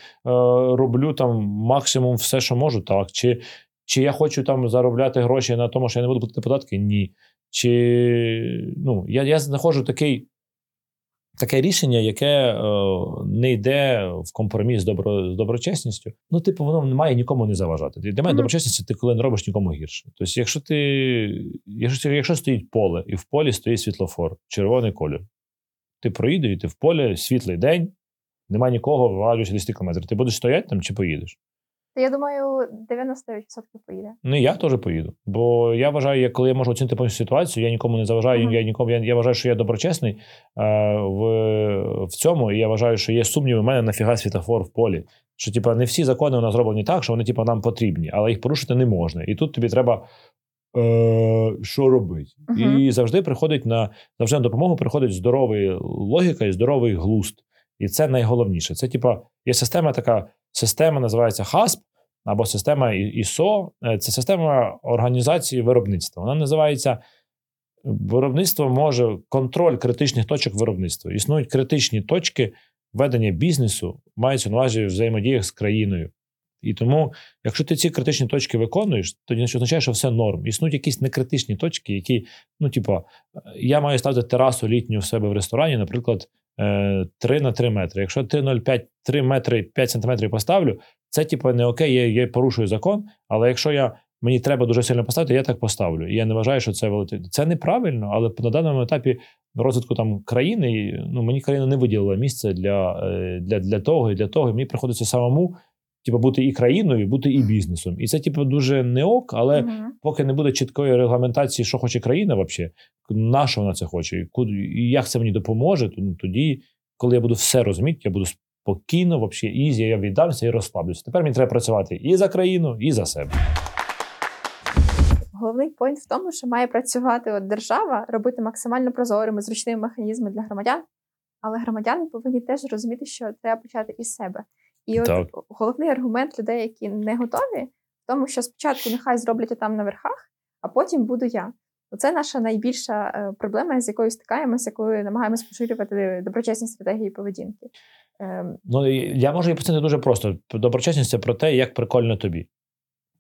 роблю там максимум все, що можу? Так. Чи чи я хочу там заробляти гроші на тому, що я не буду платити податки? Ні. Чи ну, я я знаходжу такий Таке рішення, яке е, не йде в компроміс з добро, з доброчесністю. Ну, типу, воно не має нікому не заважати. Для мене mm-hmm. доброчесність ти коли не робиш нікому гірше. Тобто, якщо ти, якщо якщо стоїть поле, і в полі стоїть світлофор, червоний колір, ти проїдеш, і ти в полі світлий день, немає нікого, вважуєш 10 км. Ти будеш стояти там чи поїдеш? Я думаю, 99% поїде. Ну, я теж поїду. Бо я вважаю, я, коли я можу оцінити повністю ситуацію, я нікому не заважаю. Mm-hmm. Я нікому я, я вважаю, що я доброчесний е, в в цьому. І я вважаю, що є сумніви в мене нафіга світофор в полі. Що, типа, не всі закони у нас зроблені так, що вони, типа, нам потрібні, але їх порушити не можна. І тут тобі треба. Е, Що робити? Uh-huh. І завжди приходить на завжди на допомогу приходить здорова логіка і здоровий глуст. І це найголовніше. Це, типа, є система така Система називається HASP або система ISO. Е, це система організації виробництва. Вона називається виробництво може контроль критичних точок виробництва. Існують критичні точки ведення бізнесу, мається на увазі взаємодіях з країною. І тому, якщо ти ці критичні точки виконуєш, не означає, що все норм. Існують якісь некритичні точки, які, ну, типу, я маю ставити терасу літню в себе в ресторані, наприклад, 3 е, на 3 метри. Якщо 3,05 3 метри 5 сантиметрів поставлю, це типу не окей, я, я порушую закон. Але якщо я мені треба дуже сильно поставити, я так поставлю. І я не вважаю, що це велике. Це неправильно, але на даному етапі розвитку там країни ну мені країна не виділила місце для е, для, для того і для того. І мені приходиться самому типу, бути і країною, бути і бізнесом. І це, типу, дуже не ок, але uh поки не буде чіткої регламентації, що хоче країна, взагалі, на що вона це хоче, і куди і як це мені допоможе, то ну, тоді, коли я буду все розуміти, я буду спокійно, взагалі, easy, я віддамся і розслаблюся. Тепер мені треба працювати і за країну, і за себе. Головний point в тому, що має працювати от держава, робити максимально прозорими, зручними механізми для громадян, але громадяни повинні теж розуміти, що треба почати із себе. І от так. головний аргумент людей, які не готові, в тому, що спочатку нехай зроблять там на верхах, а потім буду я. Це наша найбільша е, проблема, з якою стикаємося, якою намагаємося поширювати доброчесні стратегії поведінки. Ем. Ну я можу її пояснити дуже просто. Доброчесність це про те, як прикольно тобі.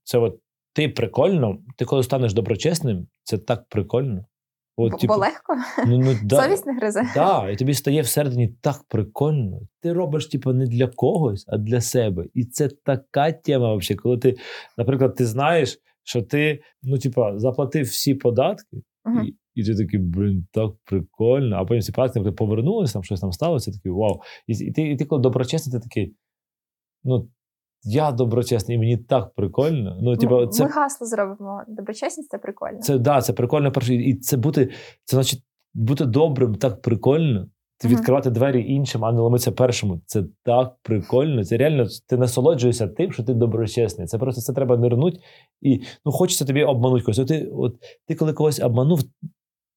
Це от ти прикольно, ти коли станеш доброчесним, це так прикольно. От, Бо- типу, легко, ну, ну, да, совість не гризе. Да, і тобі стає всередині так прикольно. Ти робиш, типу, не для когось, а для себе. І це така тема, взагалі, коли ти, наприклад, ти знаєш, що ти, ну, типу, заплатив всі податки, Мгм. і, і ти такий, блін, так прикольно. А потім ці податки повернулися, там щось там сталося, такий вау. І, і, ти, і ти, коли доброчесний, ти такий, ну, я доброчесний, і мені так прикольно. Ну, типу, Ми- це Ми гасло зробимо. Доброчесність це прикольно. це да, це прикольно перше. І це бути, це значить бути добрим так прикольно. Ти Мгм. відкривати двері іншим, а не ломитися першому. Це так прикольно. Це реально ти насолоджуєшся тим, що ти доброчесний. Це просто це треба нирнуть. І ну хочеться тобі обманути когось. От Ти, от, ти коли когось обманув,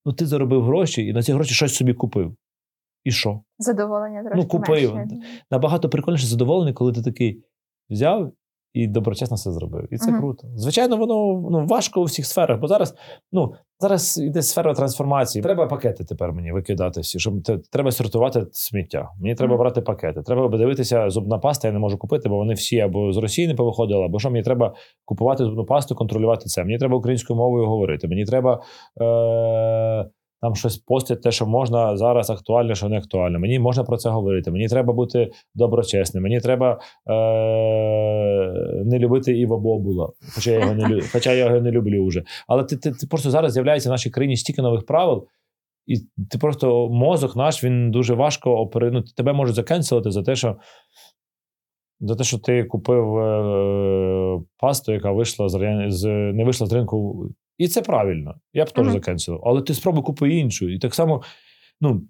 ну ти заробив гроші і на ці гроші щось собі купив. І що? Задоволення трошки Ну, купив. менше. Набагато прикольніше задоволений, коли ти такий взяв і доброчесно все зробив. І це Мгм. круто. Звичайно, воно ну, важко у всіх сферах, бо зараз, ну, зараз йде сфера трансформації. Треба пакети тепер мені викидати всі, щоб треба сортувати сміття. Мені треба Мгм. брати пакети. Треба дивитися, зубна паста я не можу купити, бо вони всі або з Росії не повиходили, або що мені треба купувати зубну пасту, контролювати це. Мені треба українською мовою говорити. Мені треба. Е- там щось постять, те, що можна зараз актуально, що не актуально. Мені можна про це говорити. Мені треба бути доброчесним. Мені треба е- не любити Іва Бобула, хоча я його не лю- хоча я його не люблю вже. Але ти, ти, ти просто зараз з'являється в нашій країні стільки нових правил, і ти просто мозок наш він дуже важко опери... ну, Тебе можуть закенселити за те, що. За те, що ти купив е, пасту, яка вийшла з, з не вийшла з ринку. І це правильно. Я б теж Мгм. закенселив. Але ти спробуй купи іншу. І так само, ну,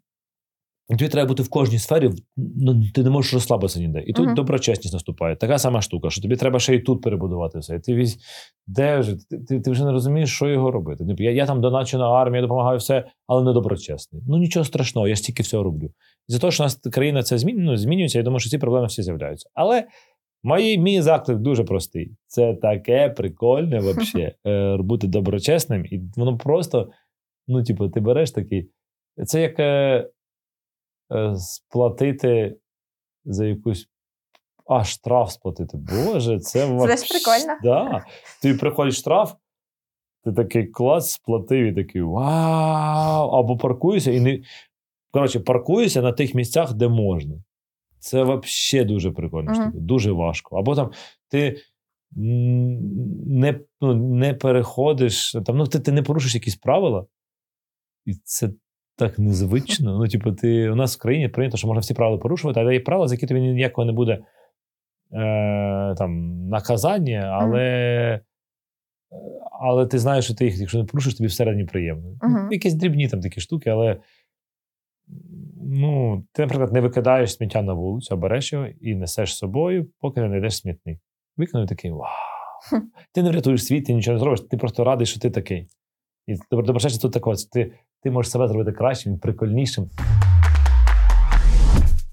тобі треба бути в кожній сфері, ну, ти не можеш розслабитися ніде. І тут Мгм. доброчесність наступає. Така сама штука, що тобі треба ще і тут перебудувати все. І ти візь, де вже? Ти, ти, ти вже не розумієш, що його робити. Типу, Я, я там доначу на армію, я допомагаю все, але не доброчесний. Ну нічого страшного, я стільки всього роблю. І за те, що у нас країна це змін, ну, змінюється, я думаю, що ці проблеми всі з'являються. Але мій, мій заклик дуже простий. Це таке прикольне вообще е, бути доброчесним, і воно просто, ну, типу, ти береш такий. Це як е, е, сплатити за якусь. А, штраф сплатити. Боже, це Це ж прикольно. Да. Тобі приходить штраф, ти такий клас, сплатив і такий вау! Або паркуєшся і не. Коротше, паркуєшся на тих місцях, де можна. Це взагалі дуже Мгм. штука, дуже важко. Або там ти не, ну, не переходиш, там, ну, ти, ти не порушиш якісь правила, і це так незвично. Ну, типу, ти, у нас в країні прийнято, що можна всі правила порушувати, але є правила, за які тобі ніякого не буде е, там, наказання, але, е, але ти знаєш, що ти їх, якщо не порушиш, тобі всередині приємно. Мгм. Якісь дрібні там такі штуки, але ну, ти, наприклад, не викидаєш сміття на вулицю, а береш його і несеш з собою, поки не знайдеш смітник. Викинув такий вау. Ти не врятуєш світ, ти нічого не зробиш, ти просто радий, що ти такий. І добро- доброчесність тут такого. Ти, ти можеш себе зробити кращим, прикольнішим.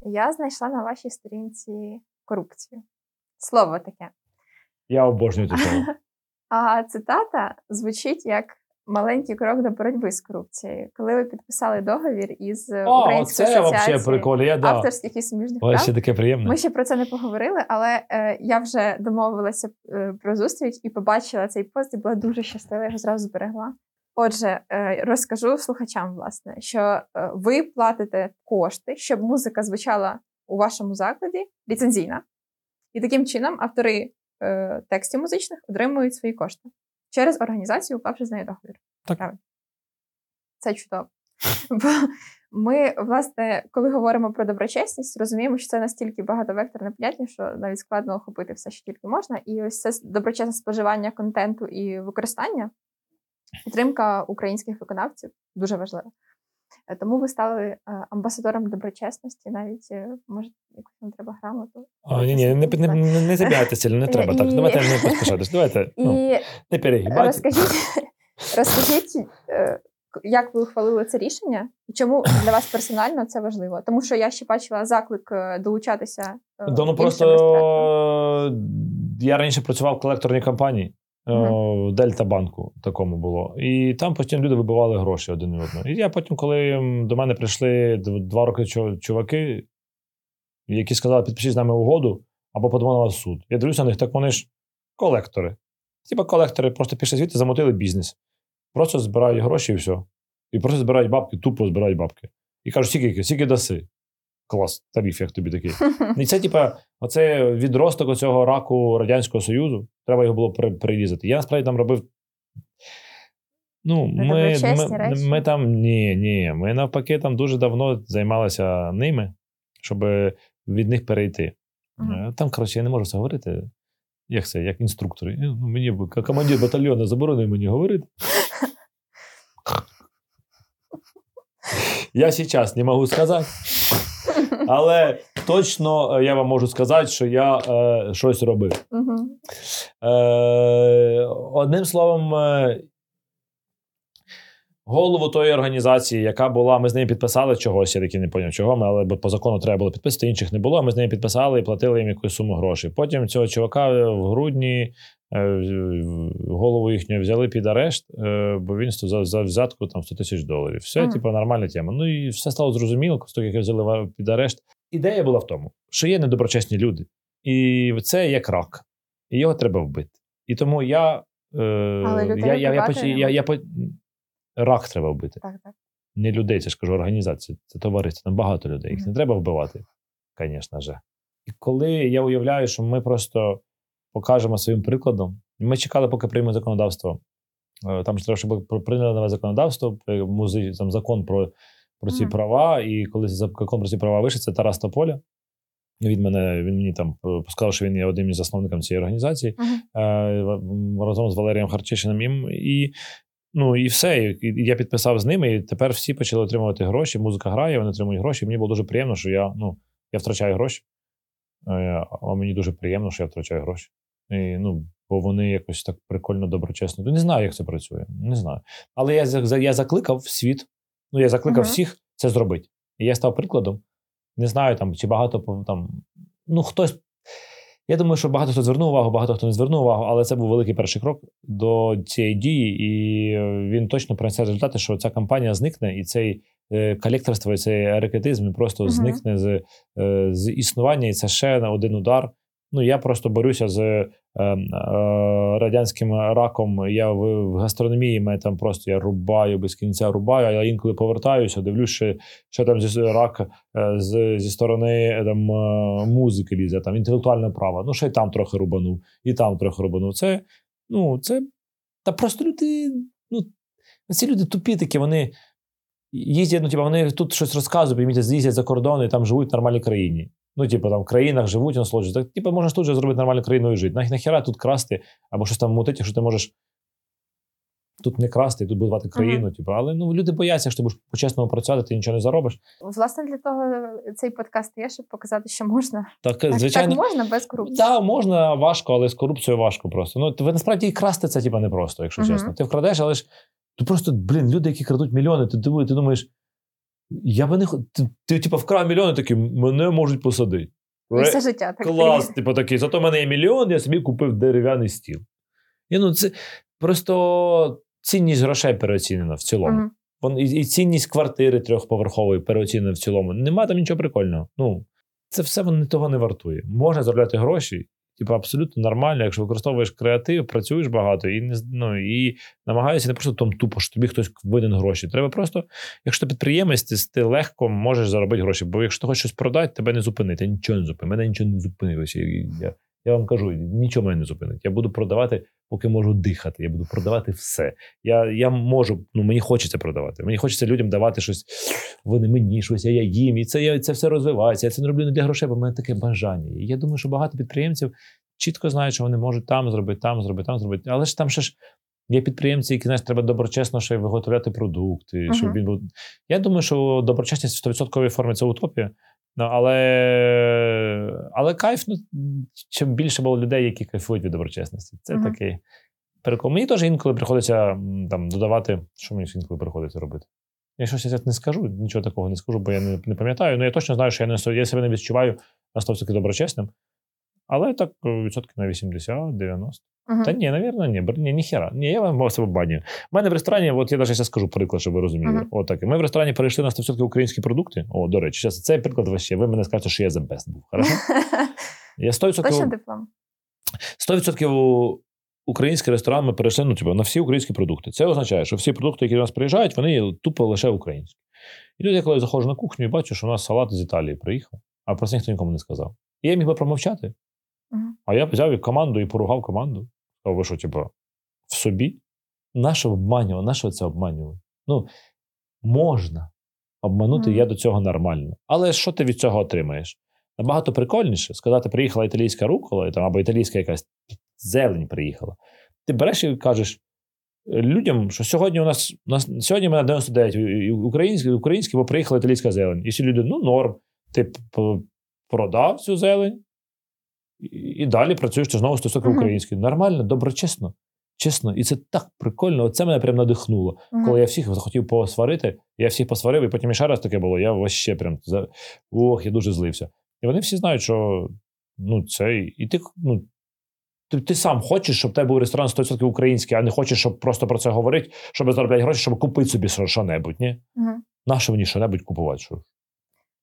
Я знайшла на вашій сторінці корупцію. Слово таке. Я обожнюю це слово. А цитата звучить як маленький крок до боротьби з корупцією. Коли ви підписали договір із О, Українською це асоціацією прикольно. Я, да. авторських і суміжних прав. Ще таке приємне. Ми ще про це не поговорили, але е, я вже домовилася е, про зустріч і побачила цей пост і була дуже щаслива, я його зразу зберегла. Отже, е, розкажу слухачам, власне, що е, ви платите кошти, щоб музика звучала у вашому закладі ліцензійна, і таким чином автори е, текстів музичних отримують свої кошти через організацію, уклавши з нею договір. Так. Правильно. Це чудово. Бо ми, власне, коли говоримо про доброчесність, розуміємо, що це настільки багатовекторне поняття, що навіть складно охопити все, що тільки можна. І ось це доброчесне споживання контенту і використання, підтримка українських виконавців дуже важлива. Е, Тому ви стали е, амбасадором доброчесності, навіть е, може якусь вам треба грамоту. А, ні, ні, не, не, не, не забігайте сильно, не треба так. Давайте не поспішатись. Давайте ну, не перегибайте. розкажіть, розкажіть, е, як ви ухвалили це рішення, і чому для вас персонально це важливо? Тому що я ще бачила заклик е, долучатися. Да, ну просто я раніше працював в колекторній компанії. В Дельта банку такому було. І там постійно люди вибивали гроші один від одного. І я потім, коли до мене прийшли два роки чуваки, які сказали, підпишіть з нами угоду або подамо на вас суд. Я дивлюся на них, так вони ж колектори. Типа колектори просто пішли звідти, замотили бізнес. Просто збирають гроші і все. І просто збирають бабки, тупо збирають бабки. І кажуть, скільки, скільки даси. Клас, тариф, як тобі такий. І це, типа, оце відросток оцього раку Радянського Союзу. Треба його було прирізати. Я насправді там робив. Ну, ми, ми, ми там ні, ні. Ми навпаки там дуже давно займалися ними, щоб від них перейти. Uh-huh. Там, коротше, я не можу це говорити. Як це, як інструктор. Ну, мені командир батальйону заборонив мені говорити. Я зараз не можу сказати. Але точно е, я вам можу сказати, що я е, щось робив. Uh-huh. Е, Одним словом, е, голову тої організації, яка була, ми з нею підписали чогось, я таки не поняв, чого ми, але по закону треба було підписати, інших не було. Ми з нею підписали і платили їм якусь суму грошей. Потім цього чувака в грудні е, голову їхню взяли під арешт, е, бо він за, за взятку там 100 тисяч доларів. Все, типу, нормальна тема. Ну і все стало зрозуміло, коли як взяли під арешт. Ідея була в тому, що є недоброчесні люди, і це як рак, і його треба вбити. І тому я. Е, Але я, я, я, я, я, я, Рак треба вбити. Так, так. Не людей, це ж кажу, організацію, це товариство, там багато людей. Їх mm-hmm. не треба вбивати, звісно ж. І коли я уявляю, що ми просто покажемо своїм прикладом, ми чекали, поки прийме законодавство. Е, там ж треба, щоб прийняли нове законодавство, е, музей, там закон про про ці mm-hmm. права. І коли закон про ці права вийшов, це Тарас Тополя. Він мене він мені там сказав, що він є одним із засновників цієї організації uh-huh. разом з Валерієм Харчишиним. І Ну і все. І Я підписав з ними, і тепер всі почали отримувати гроші. Музика грає, вони отримують гроші. Мені було дуже приємно, що я ну, я втрачаю гроші. Е, а мені дуже приємно, що я втрачаю гроші. І, ну, Бо вони якось так прикольно, доброчесно. Не знаю, як це працює. Не знаю. Але я я закликав світ, ну я закликав uh-huh. всіх це зробити. І я став прикладом. Не знаю, там, чи багато там. Ну, хтось я думаю, що багато хто звернув увагу, багато хто не звернув увагу, але це був великий перший крок до цієї дії, і він точно принесе результати, що ця кампанія зникне, і цей е, колекторство, і цей рекетизм просто uh-huh. зникне з, е, з існування, і це ще на один удар. Ну я просто борюся з е, е, радянським раком. Я в, в гастрономії мене там просто я рубаю без кінця рубаю. а Я інколи повертаюся, дивлюся, що там зі рак е, з, зі сторони там е, музики лізе, там інтелектуальне право. Ну ще й там трохи рубанув, і там трохи рубанув. Це ну це та просто люди. Ну ці люди тупі такі, вони. Їздять, ну, типу, вони тут щось розказують, їздять за кордон і там живуть в нормальній країні. Ну, типу, там в країнах живуть, насолоджуються. Так, типу, можна тут же зробити нормальну країну і жити. Нахіра тут красти або щось там мутити, якщо ти можеш тут не красти, тут будувати країну. Uh-huh. Типу, але ну, люди бояться, що ти будеш по-чесному працювати, ти нічого не заробиш. Власне, для того цей подкаст є, щоб показати, що можна. Так, так звичайно. Так можна без корупції. Так, можна важко, але з корупцією важко просто. Ну, ви насправді і красти це типу, непросто, якщо uh-huh. чесно. Ти вкрадеш, але ж. Ти просто, блін, люди, які крадуть мільйони, ти ти думаєш, я би не ти, ти, типу, вкрав мільйони, такі мене можуть посадити. І все життя так. Клас, типу такий. Зато в мене є мільйон, я собі купив дерев'яний стіл. І, ну, Це просто цінність грошей переоцінена в цілому. Uh-huh. І, і цінність квартири трьохповерхової переоцінена в цілому. Нема там нічого прикольного. Ну, Це все воно того не вартує. Можна заробляти гроші Типу, абсолютно нормально, якщо використовуєш креатив, працюєш багато і не ну, і намагаєшся не просто там тупо, що тобі хтось винен гроші. Треба просто, якщо ти підприємець, ти, легко можеш заробити гроші. Бо якщо ти хочеш щось продати, тебе не зупинити. Нічого не зупинить. Мене нічого не зупинилося. Я я вам кажу, нічого мене не зупинить. Я буду продавати, поки можу дихати. Я буду продавати все. Я я можу, ну мені хочеться продавати. Мені хочеться людям давати щось. Вони мені щось, а я їм. І це я це все розвивається. Я це не роблю не для грошей, бо в мене таке бажання. І я думаю, що багато підприємців чітко знають, що вони можуть там зробити, там зробити, там зробити. Але ж там ще ж. Є підприємці, які знаєш, треба доброчесно ще виготовляти продукти. Uh-huh. Щоб він був. Я думаю, що доброчесність в 100% формі це утопія. Ну, Але але кайф, ну, чим більше було людей, які кайфують від доброчесності. Це uh-huh. такий перекол. Мені теж інколи приходиться там додавати, що мені інколи приходиться робити. Я щось я не скажу, нічого такого не скажу, бо я не не пам'ятаю. Ну я точно знаю, що я не я себе не відчуваю на 100% доброчесним. Але так відсотки на 80-90. Uh-huh. Та ні, навірно, ні. Ні, ніхера. Ні, я вам себе баню. У мене в ресторані, от я навіть зараз скажу приклад, щоб ви розуміли. Uh-huh. От так. Ми в ресторані перейшли на 100% українські продукти. О, до речі, зараз цей приклад ваще. Ви мене скажете, що я за best був. Хорошо? Я 100%... Точно диплом. 100% український ресторан ми перейшли ну, типу, на всі українські продукти. Це означає, що всі продукти, які до нас приїжджають, вони тупо лише українські. І тут я коли заходжу на кухню і бачу, що у нас салат з Італії приїхав, а про це ніхто нікому не сказав. І я міг би промовчати. Мгм. А я взяв і команду і поругав команду. Сказав, ви що, типу, в собі? Нащо обманював? Нащо це обманював? Ну, можна обманути, Мгм. я до цього нормально. Але що ти від цього отримаєш? Набагато прикольніше сказати, приїхала італійська рукола, там, або італійська якась зелень приїхала. Ти береш і кажеш людям, що сьогодні у нас, у нас сьогодні ми на 99 і- і українські, українські, бо приїхала італійська зелень. І всі люди, ну, норм. Ти продав цю зелень, і, далі працюєш ти знову стосовно Мгм. українською. Нормально, доброчесно. Чесно, і це так прикольно. Оце мене прям надихнуло. Мгм. Коли я всіх захотів посварити, я всіх посварив, і потім ще раз таке було. Я вообще прям за ох, я дуже злився. І вони всі знають, що ну це і ти ну. Ти, ти сам хочеш, щоб тебе був ресторан 100% український, а не хочеш, щоб просто про це говорити, щоб заробляти гроші, щоб купити собі що- що-небудь, ні? Мгм. Нащо мені що-небудь купувати? Що?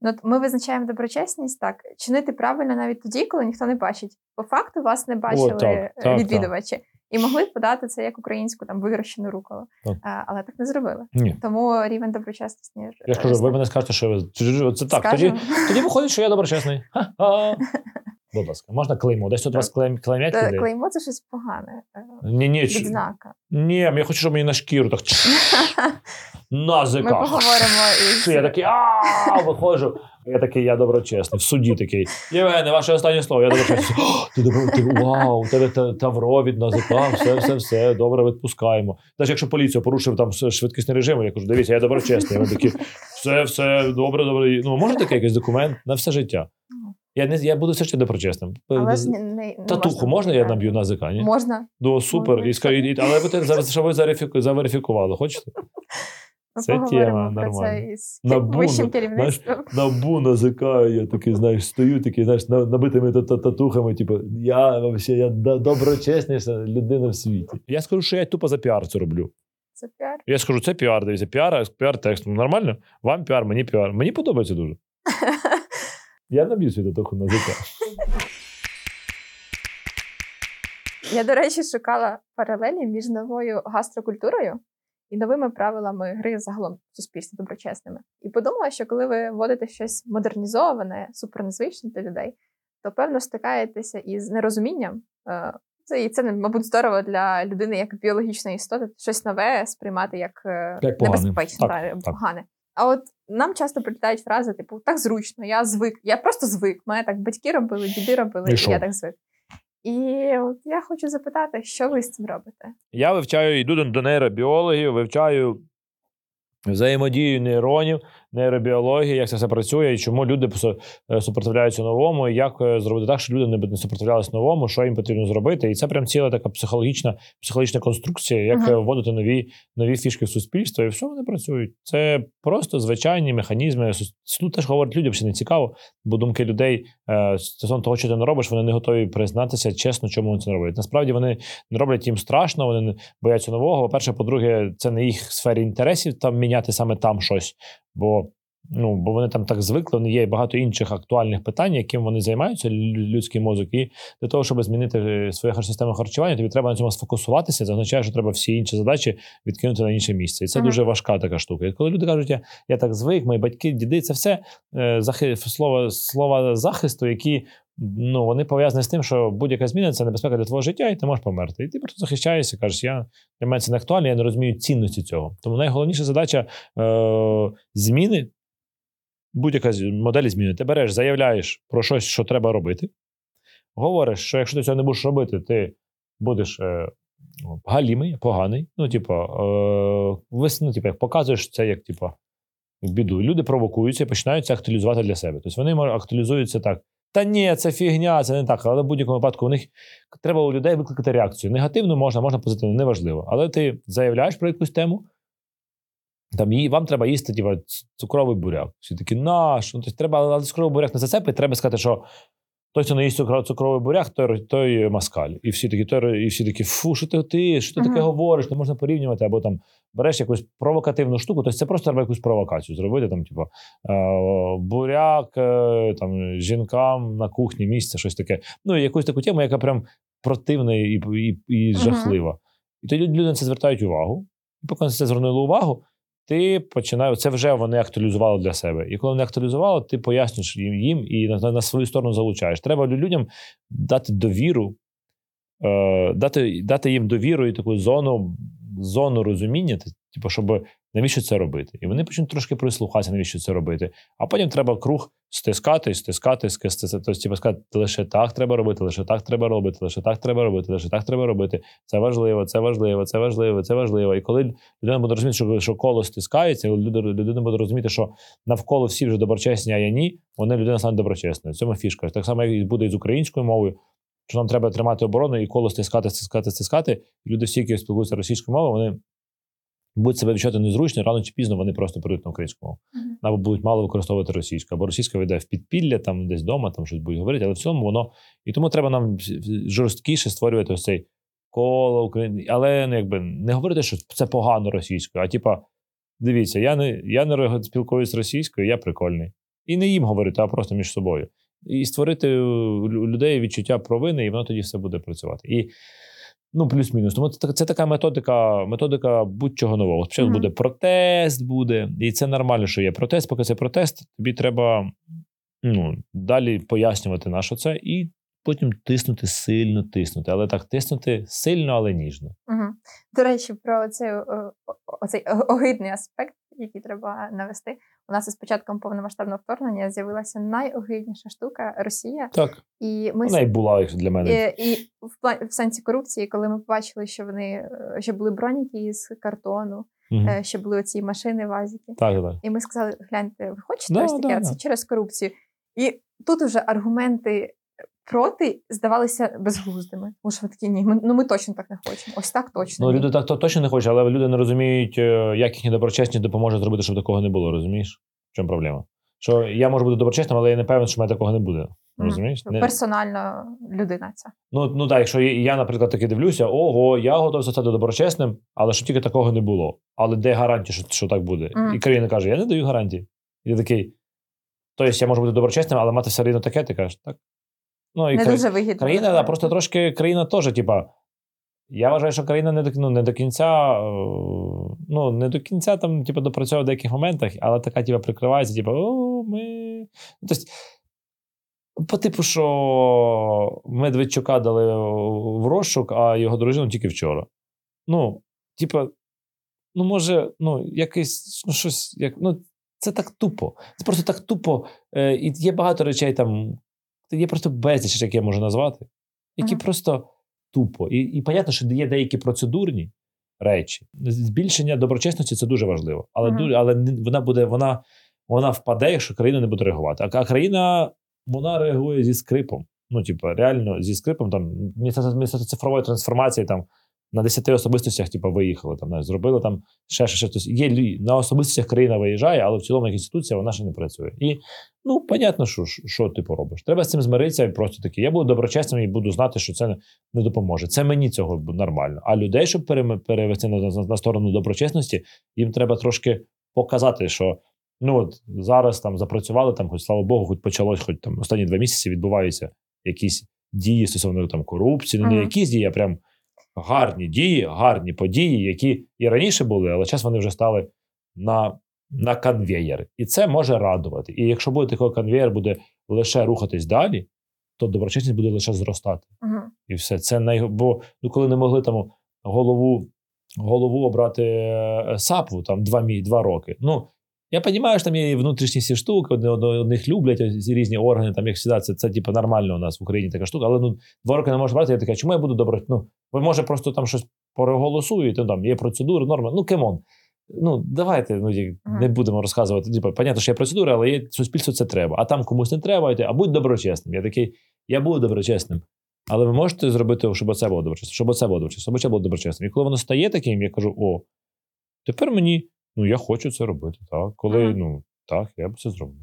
Ну, от ми визначаємо доброчесність так, чинити правильно навіть тоді, коли ніхто не бачить. По факту вас не бачили так, е, так, відвідувачі. І могли подати це як українську там вирощену руколу. Так. А, але так не зробили. Ні. Тому рівень доброчесності. Я ж кажу, ви мене скажете, що ви це так. Тоді, тоді виходить, що я доброчесний. Ха-ха. Будь ласка, можна клеймо? Десь тут вас клейм, клеймять Е, людей? Клеймо це щось погане. е, Ні, ні, Відзнака. ні, я хочу, щоб мені на шкіру так назика. Ми поговоримо із Я такий, а виходжу. Я такий, я доброчесний. В суді такий. Євгене, ваше останнє слово, я доброчесний. Ти добро, ти вау, у тебе тавро від НАЗК, все, все, все, добре, відпускаємо. Навіть якщо поліція порушив там швидкісний режим, я кажу, дивіться, я доброчесний. Вони такі, все, все, добре, добре. Ну, може таке якийсь документ на все життя. Я не я буду все ще доброчесним. Але ж не, не, не Татуху можна я наб'ю на ні? Можна. Ну, супер. Можна. І, ска- і, але ви те- за- що ви зарифіку- заверифікували, хочете? Ми Це тема нормальна. НАБУ, вищим керівництвом. НАБУ на язика, я такий, знаєш, стою, такий, знаєш, набитими та- та- татухами, типу, я вообще, я доброчесніша людина в світі. Я скажу, що я тупо за піар це роблю. Це піар. Я скажу, це піар, дивіться, піар, піар текст. Ну, Нормально? Вам піар, мені піар. Мені подобається дуже. Я наб'ю свій татуху на язика. Я, до речі, шукала паралелі між новою гастрокультурою і новими правилами гри загалом суспільстві доброчесними. І подумала, що коли ви вводите щось модернізоване, супернезвичне для людей, то певно стикаєтеся із нерозумінням. Е, Це і це, мабуть, здорово для людини як біологічної істоти, щось нове сприймати як, е, Як погане. небезпечне, Так, та, так. погане. А от нам часто прилітають фрази, типу, так зручно, я звик. Я просто звик. Мене так батьки робили, діди робили, І і я так звик. І от я хочу запитати, що ви з цим робите? Я вивчаю, йду до- до нейробіологів, вивчаю взаємодію нейронів, нейробіології, як це все працює, і чому люди пос- е, супротивляються новому, і як е, зробити так, щоб люди не не супротивлялися новому, що їм потрібно зробити. І це прям ціла така психологічна, психологічна конструкція, як Мгм. е, вводити нові, нові фішки в суспільство, і все вони працюють. Це просто звичайні механізми. Тут теж говорить людям, що не цікаво, бо думки людей стосовно того, що ти не робиш, вони не готові признатися чесно, чому вони це не роблять. Насправді вони не роблять їм страшно, вони не бояться нового. По-перше, по-друге, це не їх сфері інтересів там міняти саме там щось. Бо ну бо вони там так звикли. Вони є багато інших актуальних питань, яким вони займаються, лю- людський мозок. І для того, щоб змінити е, свою систему харчування, тобі треба на цьому сфокусуватися. Це означає, що треба всі інші задачі відкинути на інше місце. І це Мгм. дуже важка така штука. І коли люди кажуть, я, я так звик, мої батьки, діди, це все е, захи, слова, слова захисту, які. Ну, вони пов'язані з тим, що будь-яка зміна це небезпека для твого життя, і ти можеш померти. І ти просто захищаєшся, кажеш, я для мене це не актуально, я не розумію цінності цього. Тому найголовніша задача е, зміни, будь-яка модель зміни. Ти береш, заявляєш про щось, що треба робити. Говориш, що якщо ти цього не будеш робити, ти будеш е, ну, галімий, поганий. Ну, типу, е, вис, ну, типу, як показуєш це як типу, біду. Люди провокуються і починають це актуалізувати для себе. Тобто вони актуалізуються так. Та ні, це фігня, це не так. Але в будь-якому випадку у них треба у людей викликати реакцію. Негативну можна, можна позитивну, неважливо. Але ти заявляєш про якусь тему, там вам треба їсти типу, цукровий буряк. Всі такі, наш. Ну, тобто, треба, але цукровий буряк не зацепить, треба сказати, що той, хто не їсть цукровий буряк, той, той маскаль. І всі такі, той, і всі такі, фу, що ти, ти що ти таке говориш, не можна порівнювати, або там береш якусь провокативну штуку, тобто це просто треба якусь провокацію зробити. Там, типу, е, буряк, е, там, жінкам на кухні місце, щось таке. Ну, і якусь таку тему, яка прям противна і, і, і жахлива. І тоді люди на це звертають увагу. І поки на це звернули увагу, ти починаєш, це вже вони актуалізували для себе. І коли вони актуалізували, ти пояснюєш їм, і на, на свою сторону залучаєш. Треба людям дати довіру, е, дати, дати їм довіру і таку зону, зону розуміння, типу, щоб навіщо це робити. І вони почнуть трошки прислухатися, навіщо це робити. А потім треба круг стискати, стискати, стискати. Тобто, типу, сказати, лише так треба робити, лише так треба робити, лише так треба робити, лише так треба робити. Це важливо, це важливо, це важливо, це важливо. І коли людина буде розуміти, що, що коло стискається, людина буде розуміти, що навколо всі вже доброчесні, а я ні, вони людина стане доброчесною. В цьому фішка. Так само, як і буде і з українською мовою. Що нам треба тримати оборону і коло стискати, стискати, стискати. Люди, всі, які спілкуються російською мовою, вони будуть себе відчувати незручно, рано чи пізно вони просто перейдуть на українську мову. Мгм. Або будуть мало використовувати російську, або російська веде в підпілля, там десь вдома, там щось будуть говорити, але в цілому воно. І тому треба нам жорсткіше створювати ось цей коло України. Але ну, якби не говорити, що це погано російською, а типа, дивіться, я не, я не спілкуюсь російською, я прикольний. І не їм говорити, а просто між собою. І створити у людей відчуття провини, і воно тоді все буде працювати. І ну, плюс-мінус. Тому це, це така методика, методика будь-чого нового. Спочатку Мгм. буде протест, буде, і це нормально, що є протест. Поки це протест, тобі треба ну, далі пояснювати на що це, і потім тиснути сильно тиснути. Але так тиснути сильно, але ніжно. Мгм. До речі, про цей, е, о- оцей огидний аспект, який треба навести. У нас із початком повномасштабного вторгнення з'явилася найогидніша штука Росія. Так, І ми вона і була для мене. І, і в в сенсі корупції, коли ми побачили, що вони е, що були броніки із картону, е, що були оці машини вазики. Так, так. І ми сказали: гляньте, ви хочете Да, ось таке? да, це да. через корупцію. І тут уже аргументи проти здавалися безглуздими. Ви такі, ні, ми, ну ми точно так не хочемо. Ось так точно. Ну, люди так то точно не хочуть, але люди не розуміють, е, як їхні доброчесні допоможуть зробити, щоб такого не було. Розумієш? В чому проблема? Що я можу бути доброчесним, але я не певен, що в мене такого не буде. Розумієш? Не- Персонально людина ця. Ну, ну так, якщо я, наприклад, таки дивлюся, ого, я готовий стати доброчесним, але щоб тільки такого не було. Але де гарантія, що, що так буде? Мгм. І країна каже: я не даю гарантії. І ти такий. Тобто я можу бути доброчесним, але мати все рівно таке, ти кажеш, так. Ну, і Не кра- дуже вигідно. країна, да, просто трошки країна теж, типа. Я вважаю, що країна не до, ну, не до кінця, е, ну, не до кінця там, типу, допрацьовує в деяких моментах, але така, типу, прикривається, типу, о, ми. Тобто, по типу, що Медведчука дали в розшук, а його дружину тільки вчора. Ну, типа, ну, може, ну, якийсь, ну, щось, як, ну, це так тупо. Це просто так тупо. Е, і є багато речей там, є просто безліч, як я можу назвати, які Мгм. просто тупо. І, і понятно, що є деякі процедурні речі. Збільшення доброчесності це дуже важливо. Але, Мгм. дуже, але вона буде, вона, вона впаде, якщо країна не буде реагувати. А, а країна вона реагує зі скрипом. Ну, типу, реально зі скрипом там міністерство цифрової трансформації там на 10 особистостях, типу, виїхали там, знаєш, зробили там ще ще, ще щось. Є на особистостях країна виїжджає, але в цілому як інституція вона ще не працює. І ну, понятно, що, що, ти поробиш. Треба з цим змиритися і просто таки. Я буду доброчесним і буду знати, що це не, не допоможе. Це мені цього нормально. А людей, щоб пере- перевести на, на, на сторону доброчесності, їм треба трошки показати, що. Ну от зараз там запрацювали, там, хоч слава Богу, хоч почалось, хоч там останні два місяці відбуваються якісь дії стосовно там корупції, ну, не якісь дії, а прям гарні дії, гарні події, які і раніше були, але зараз вони вже стали на, на конвеєр. І це може радувати. І якщо буде такий конвеєр, буде лише рухатись далі, то доброчесність буде лише зростати. Мгм. І все. Це най... Бо ну, коли не могли там голову, голову обрати е, САПу там два, мі... два роки. Ну, я розумію, що там є і внутрішні всі штуки, одних люблять, ці різні органи, там, як завжди, це, це типу, нормально у нас в Україні така штука, але ну, два роки не можеш брати, я така, чому я буду добре? Ну, ви може просто там щось переголосуєте, там є процедури, норми. Ну, кемон. Ну, давайте ну, як, не будемо розказувати. Типу, понятно, що є процедури, але є суспільству це треба. А там комусь не треба йти, а будь доброчесним. Я такий, я буду доброчесним. Але ви можете зробити, щоб оце було доброчесним, щоб оце було доброчесним, щоб це було доброчесним. І коли воно стає таким, я кажу: о, тепер мені, ну я хочу це робити. Так, коли, Ага. ну так, я б це зроблю.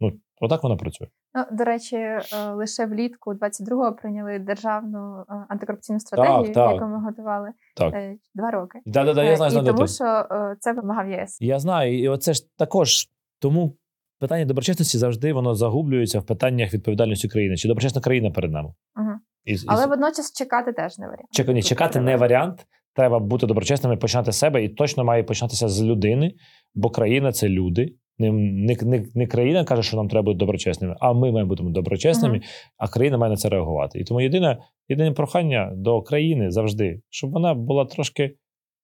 Ну, отак вона працює. Ну, до речі, е, лише влітку 22-го прийняли державну е, антикорупційну стратегію, так. яку ми готували Так. е, два роки. Да, да, да, я знаю, і знаю, тому, що це вимагав ЄС. Я знаю, і оце ж також тому питання доброчесності завжди воно загублюється в питаннях відповідальності країни. Чи доброчесна країна перед нами? Ага. І, і- Але водночас чекати теж не варіант. Ні, чекати не варіант. Треба бути доброчесним і починати з себе, і точно має починатися з людини, бо країна це люди. Не, не, не, не країна каже, що нам треба бути доброчесними, а ми маємо бути доброчесними, Мгм. а країна має на це реагувати. І тому єдине, єдине прохання до країни завжди, щоб вона була трошки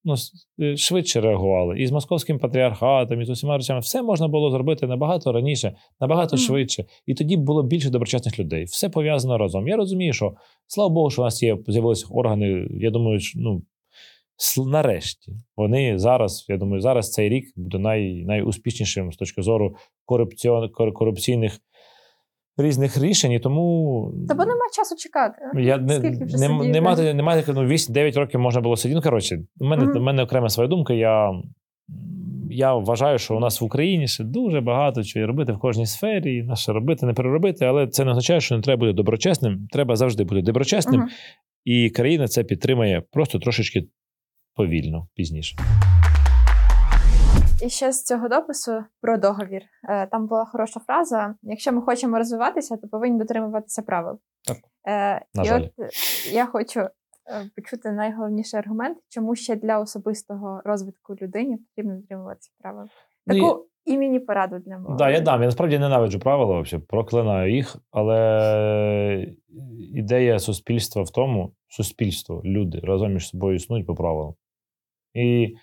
ну, е, швидше реагувала. І з московським патріархатом, і з усіма речами, все можна було зробити набагато раніше, набагато Мгм. швидше. І тоді було більше доброчесних людей. Все пов'язано разом. Я розумію, що слава Богу, що у нас є з'явилися органи. Я думаю, що, ну. Нарешті вони зараз, я думаю, зараз цей рік буде най, найуспішнішим з точки зору корупціон, корупційних різних рішень. І тому Та бо нема часу чекати. я не, вже не, не мати, не мати ну, 8-9 років можна було сидіти. Ну, коротше, у мене, Мгм. у мене окрема своя думка. Я, я вважаю, що у нас в Україні ще дуже багато чого робити в кожній сфері, і наше робити, не переробити, але це не означає, що не треба бути доброчесним. Треба завжди бути доброчесним, Мгм. і країна це підтримає просто трошечки повільно пізніше. І ще з цього допису про договір. Е, Там була хороша фраза: якщо ми хочемо розвиватися, то повинні дотримуватися правил. Так. Е, На і жаль. от е, я хочу е, почути найголовніший аргумент, чому ще для особистого розвитку людині потрібно дотримуватися правил. Ну, Таку імені пораду для молоді. Так, я дам. Я насправді ненавиджу правила, взагалі, проклинаю їх, але ідея суспільства в тому, суспільство, люди разом між собою існують по правилам. І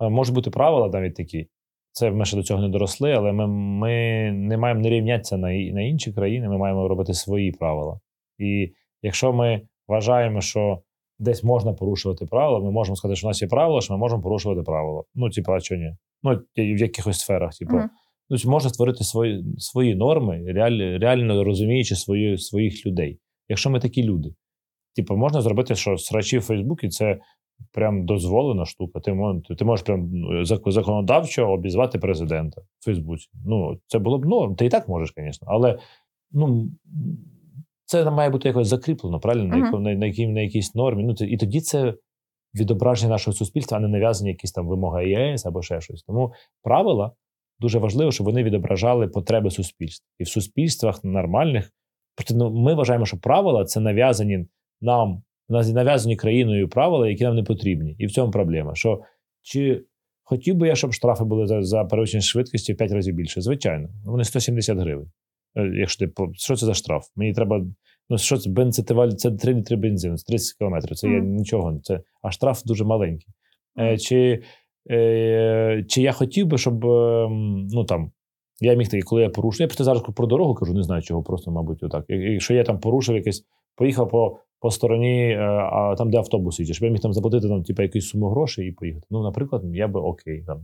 е, можуть бути правила навіть такі. Це ми ще до цього не доросли, але ми, ми не маємо не рівнятися на, на інші країни, ми маємо робити свої правила. І якщо ми вважаємо, що десь можна порушувати правила, ми можемо сказати, що у нас є правила, що ми можемо порушувати правила. Ну, типа, чого ні? Ну, в якихось сферах, типу. Мгм. Ну, тобто можна створити свої, свої норми, реаль, реально розуміючи свої, своїх людей. Якщо ми такі люди. Типу, можна зробити, що срачі в Фейсбуці це прям дозволена штука. Ти, мож, ти можеш прям ну, законодавчо обізвати президента в Фейсбуці. Ну, це було б норм. Ти і так можеш, звісно. Але ну, це має бути якось закріплено, правильно? На, Мгм. яко- на, на, якій, на якійсь нормі. Ну, це, і тоді це відображення нашого суспільства, а не нав'язані якісь там вимоги ЄС або ще щось. Тому правила дуже важливо, щоб вони відображали потреби суспільства. І в суспільствах нормальних. Ну, ми вважаємо, що правила це нав'язані нам, нас- нав'язані країною правила, які нам не потрібні. І в цьому проблема. Що чи хотів би я, щоб штрафи були за, за перевищення швидкості в 5 разів більше? Звичайно, вони 170 гривень. Е, Якщо ти що це за штраф? Мені треба. Ну, що це бензин, це, 3 літри бензину, це 30 кілометрів. Це є Мгм. нічого. Це, а штраф дуже маленький. Е, чи, е, чи я хотів би, щоб ем, ну там. Я міг таки, коли я порушив, я просто зараз про дорогу кажу, не знаю чого, просто, мабуть, отак. Якщо я там порушив якесь, поїхав по, по стороні, е, а там, де автобус їде, щоб я міг там заплатити там, типу, якусь суму грошей і поїхати. Ну, наприклад, я би окей. Там,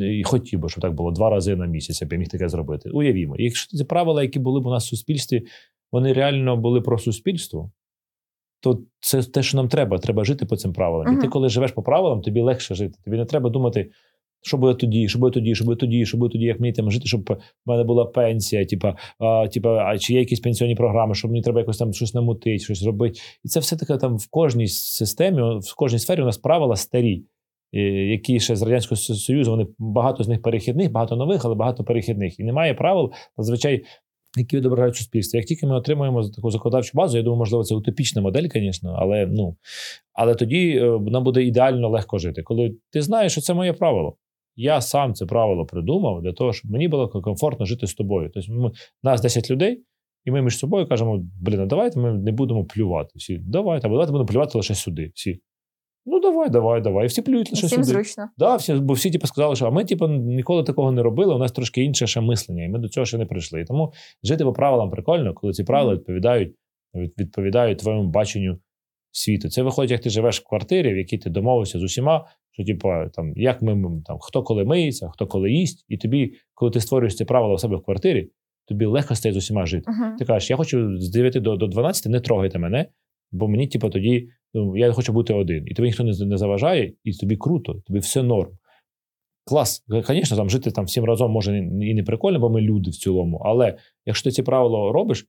і хотів би, щоб так було два рази на місяць, я б міг таке зробити. Уявімо. Якщо ці правила, які були б у нас в суспільстві, вони реально були про суспільство, то це те, що нам треба. Треба жити по цим правилам. І ти, коли живеш по правилам, тобі легше жити. Тобі не треба думати, що буде тоді, що буде тоді, що буде тоді, що буде тоді, як мені там жити, щоб в мене була пенсія, типа, а, типа, а чи є якісь пенсіонні програми, щоб мені треба якось там щось намутити, щось робити. І це все таке там в кожній системі, в кожній сфері у нас правила старі. е, Які ще з радянського союзу вони багато з них перехідних, багато нових, але багато перехідних. І немає правил зазвичай, які відображають суспільство. Як тільки ми отримуємо таку законодавчу базу, я думаю, можливо, це утопічна модель, звісно, але ну але тоді е, нам буде ідеально легко жити. Коли ти знаєш, що це моє правило. Я сам це правило придумав для того, щоб мені було комфортно жити з тобою. Тобто ми, нас 10 людей, і ми між собою кажемо: блін, а давайте ми не будемо плювати. Всі, давайте, або давайте будемо плювати лише сюди. Всі. Ну, давай, давай, давай. І всі плюють лише Всім сюди. зручно. Да, всі, бо всі типу, сказали, що а ми типу, ніколи такого не робили, у нас трошки інше ще мислення, і ми до цього ще не прийшли. І тому жити по правилам прикольно, коли ці правила відповідають, відповідають твоєму баченню світу. Це виходить, як ти живеш в квартирі, в якій ти домовився з усіма, що типу, там, як ми там, хто коли миється, хто коли їсть, і тобі, коли ти створюєш ці правила у себе в квартирі, тобі легко стає з усіма жити. Мгм. Ти кажеш, я хочу з 9 до, до 12 не трогайте мене, бо мені, типу, тоді ну, я хочу бути один. І тобі ніхто не, не заважає, і тобі круто, тобі все норм. Клас. Звісно, там жити там всім разом може і не прикольно, бо ми люди в цілому. Але якщо ти ці правила робиш,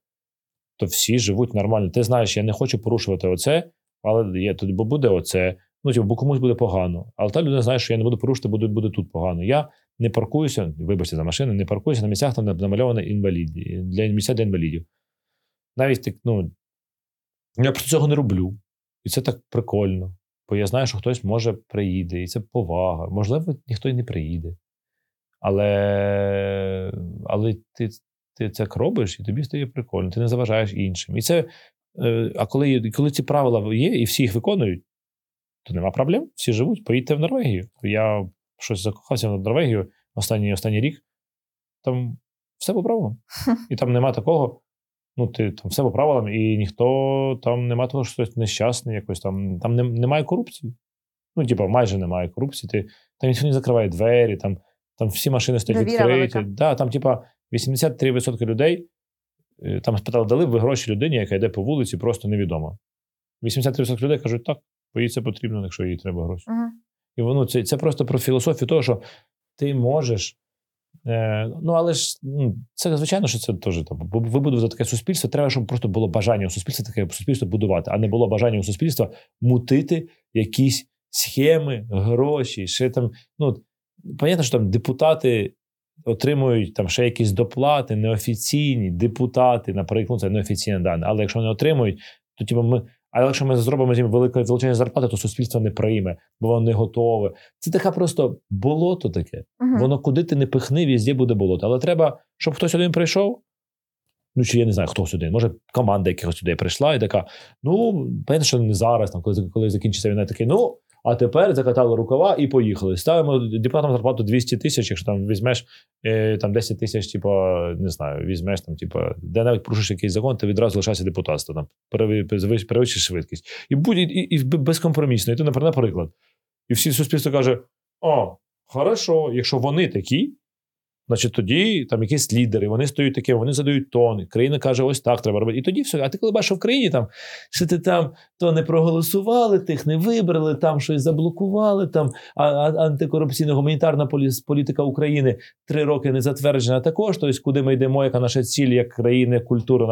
то всі живуть нормально. Ти знаєш, я не хочу порушувати оце, але я бо буде оце. Ну, типу, бо комусь буде погано. Але та людина знає, що я не буду порушувати, буде, буде тут погано. Я не паркуюся, вибачте за машину, не паркуюся на місцях, там де намальовано інвалід, для місця для інвалідів. Навіть так, ну, Я просто цього не роблю. І це так прикольно. Бо я знаю, що хтось може приїде, і це повага. Можливо, ніхто й не приїде. Але але ти ти це робиш, і тобі стає прикольно, ти не заважаєш іншим. І це, е, А коли коли ці правила є, і всі їх виконують, то нема проблем. Всі живуть, поїдьте в Норвегію. Я щось закохався в Норвегію останній останній рік. Там все по правилам. І там нема такого. Ну, ти там все по правилам, і ніхто там нема того, що хтось нещасний, якось там там не, немає корупції. Ну, типа, майже немає корупції. Ти, Там ніхто не закриває двері, там там всі машини стоять відкриті. Да, Там, типа, 83% людей е, там спитали, дали б ви гроші людині, яка йде по вулиці, просто невідомо. 83% людей кажуть, так, бо їй це потрібно, якщо їй треба гроші. Uh-huh. І воно це це просто про філософію того, що ти можеш. Е, Ну, але ж ну, це звичайно, що це теж там вибудувати таке суспільство. Треба, щоб просто було бажання у суспільства таке суспільство будувати, а не було бажання у суспільства мутити якісь схеми, гроші. ще там, ну, Понятно, що там депутати отримують там ще якісь доплати, неофіційні депутати, наприклад, це неофіційне дане, але якщо вони отримують, то типу, ми. Але якщо ми зробимо їм велике величезні зарплати, то суспільство не прийме, бо воно не готове. Це таке просто болото таке. Uh-huh. Воно куди ти не пихни, візде буде болото. Але треба, щоб хтось один прийшов. Ну, чи я не знаю, хто сюди. Може, команда якихось людей прийшла і така: ну, певно, що не зараз, там, коли коли закінчиться війна, такий, ну, а тепер закатали рукава і поїхали. Ставимо депутатам зарплату 200 тисяч, якщо там візьмеш е, там 10 тисяч, типу, не знаю, візьмеш там, типу, де навіть порушиш якийсь закон, ти відразу лишаєшся депутатство, там перевищиш швидкість. І будь і, і, безкомпромісно. І ти, наприклад, і всі суспільство каже: о, хорошо, якщо вони такі, Значить, тоді там якісь лідери, вони стають такими, вони задають тон. Країна каже, ось так треба робити. І тоді все. А ти коли бачиш що в країні там, що ти там то не проголосували, тих не вибрали, там щось заблокували, там а, а антикорупційна гуманітарна політика України три роки не затверджена також. Тобто, куди ми йдемо, яка наша ціль, як країни, культура,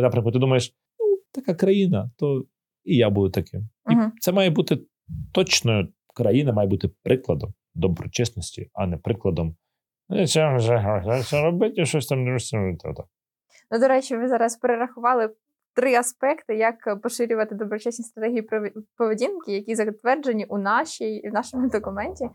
напрямку, ти думаєш, ну, така країна, то і я буду таким. І uh це має бути точно країна, має бути прикладом доброчесності, а не прикладом. І це вже це робити, щось там не Ну, до речі, ви зараз перерахували три аспекти, як поширювати доброчесні стратегії поведінки, які затверджені у нашій в нашому документі.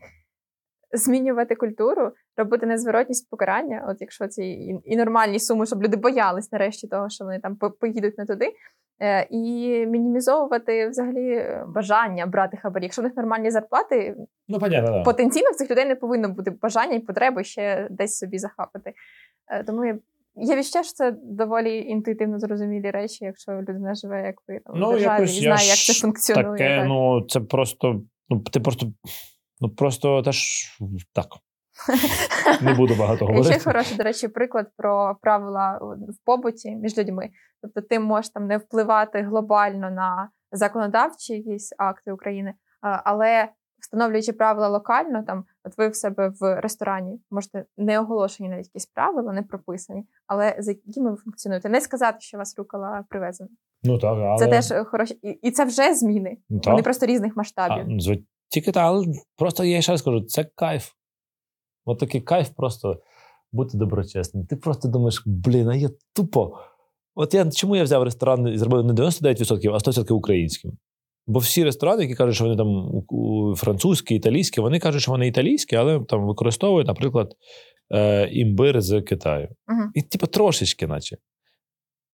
Змінювати культуру, робити незворотність покарання, от якщо ці і, і нормальні суми, щоб люди боялись нарешті того, що вони там поїдуть не туди. Е, і мінімізовувати взагалі е, бажання брати хабарі. Якщо в них нормальні зарплати, ну, понятно, да. потенційно в цих людей не повинно бути бажання і потреби ще десь собі захапати. Е, тому я. Я відчуваю, що це доволі інтуїтивно зрозумілі речі, якщо людина живе, як ви там ну, в державі і знає, як це функціонує. Таке, так. ну це просто, ну ти просто ну просто теж так. Не буду багато говорити. Ще хороший, до речі, приклад про правила в побуті між людьми. Тобто, ти можеш там не впливати глобально на законодавчі якісь акти України, але встановлюючи правила локально, там от ви в себе в ресторані можете не оголошені навіть якісь правила, не прописані, але за якими ви функціонуєте. Не сказати, що вас рукала привезена. Ну так, але... Це теж хороші, і, це вже зміни. Ну, Вони просто різних масштабів. А, тільки так, але просто я ще раз кажу, це кайф. От такий кайф просто бути доброчесним. Ти просто думаєш, блін, а я тупо. От я чому я взяв ресторан і зробив не 99%, а 100% українським. Бо всі ресторани, які кажуть, що вони там французькі, італійські, вони кажуть, що вони італійські, але там використовують, наприклад, е, імбир з Китаю. Uh-huh. І, типу, трошечки, наче.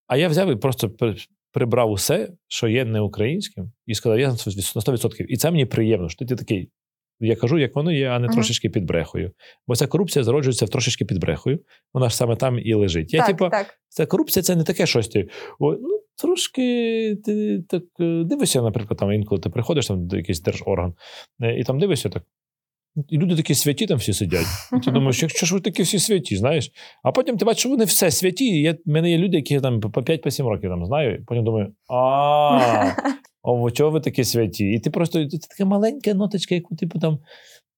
А я взяв і просто прибрав усе, що є не українським, і сказав, я на 100%. І це мені приємно, що ти такий. Я кажу, як воно є, а не uh-huh. трошечки під брехою. Бо ця корупція зароджується в трошечки під брехою. Вона ж саме там і лежить. Я, так, типу, так. Ця корупція це не таке щось. Ти, о, ну, Трошки ти так е, дивишся, наприклад, там інколи ти приходиш там до якийсь держорган, е, і там дивишся так. І люди такі святі там всі сидять. І ти думаєш, якщо ж ви такі всі святі, знаєш? А потім ти бачиш, що вони все святі. І в мене є люди, які там по 5-7 років там знаю, і потім думаю, а о, чого ви такі святі? І ти просто це така маленька ноточка, яку типу там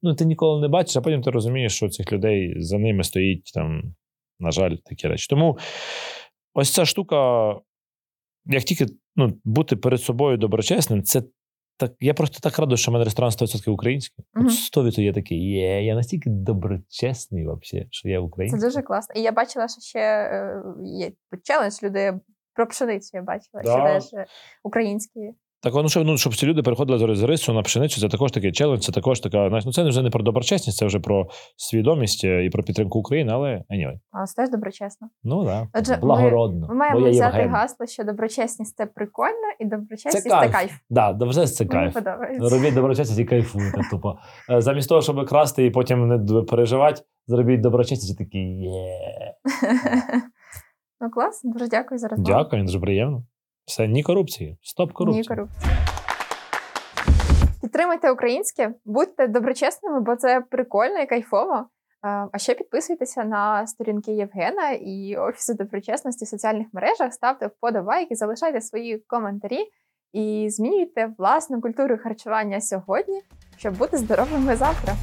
ну, ти ніколи не бачиш, а потім ти розумієш, що цих людей за ними стоїть там, на жаль, такі речі. Тому ось ця штука, як тільки ну, бути перед собою доброчесним, це так. Я просто так радий, що в мене ресторан 100% український. Uh-huh. 100% я такий, є, я настільки доброчесний, взагалі, що я український. Це дуже класно. І я бачила, що ще е, є челендж, люди про пшеницю я бачила, Да. що теж е, українські. Так, ну, щоб, ну, щоб ці люди переходили з рису на пшеницю, це також такий челендж, це також така. Ну, це вже не про доброчесність, це вже про свідомість е, і про підтримку України, але anyway. Але це теж доброчесно. Ну да. Отже, ми- Благородно. Ми маємо Бо взяти Євген. гасло, що доброчесність це прикольно, і доброчесність Це це кайф. кайф. Да, це Мені кайф. подобається. Робіть доброчесність і кайфуйте. Тупо. Е, Замість того, щоб красти і потім не переживати, зробіть доброчесність і такі є. Ну клас, дуже дякую за розмову. Дякую, дуже приємно. Все, ні корупції. Стоп корупції. Ні корупції. Підтримуйте українське, будьте доброчесними, бо це прикольно і кайфово. А ще підписуйтеся на сторінки Євгена і Офісу доброчесності в соціальних мережах, ставте вподобайки, залишайте свої коментарі і змінюйте власну культуру харчування сьогодні, щоб бути здоровими завтра.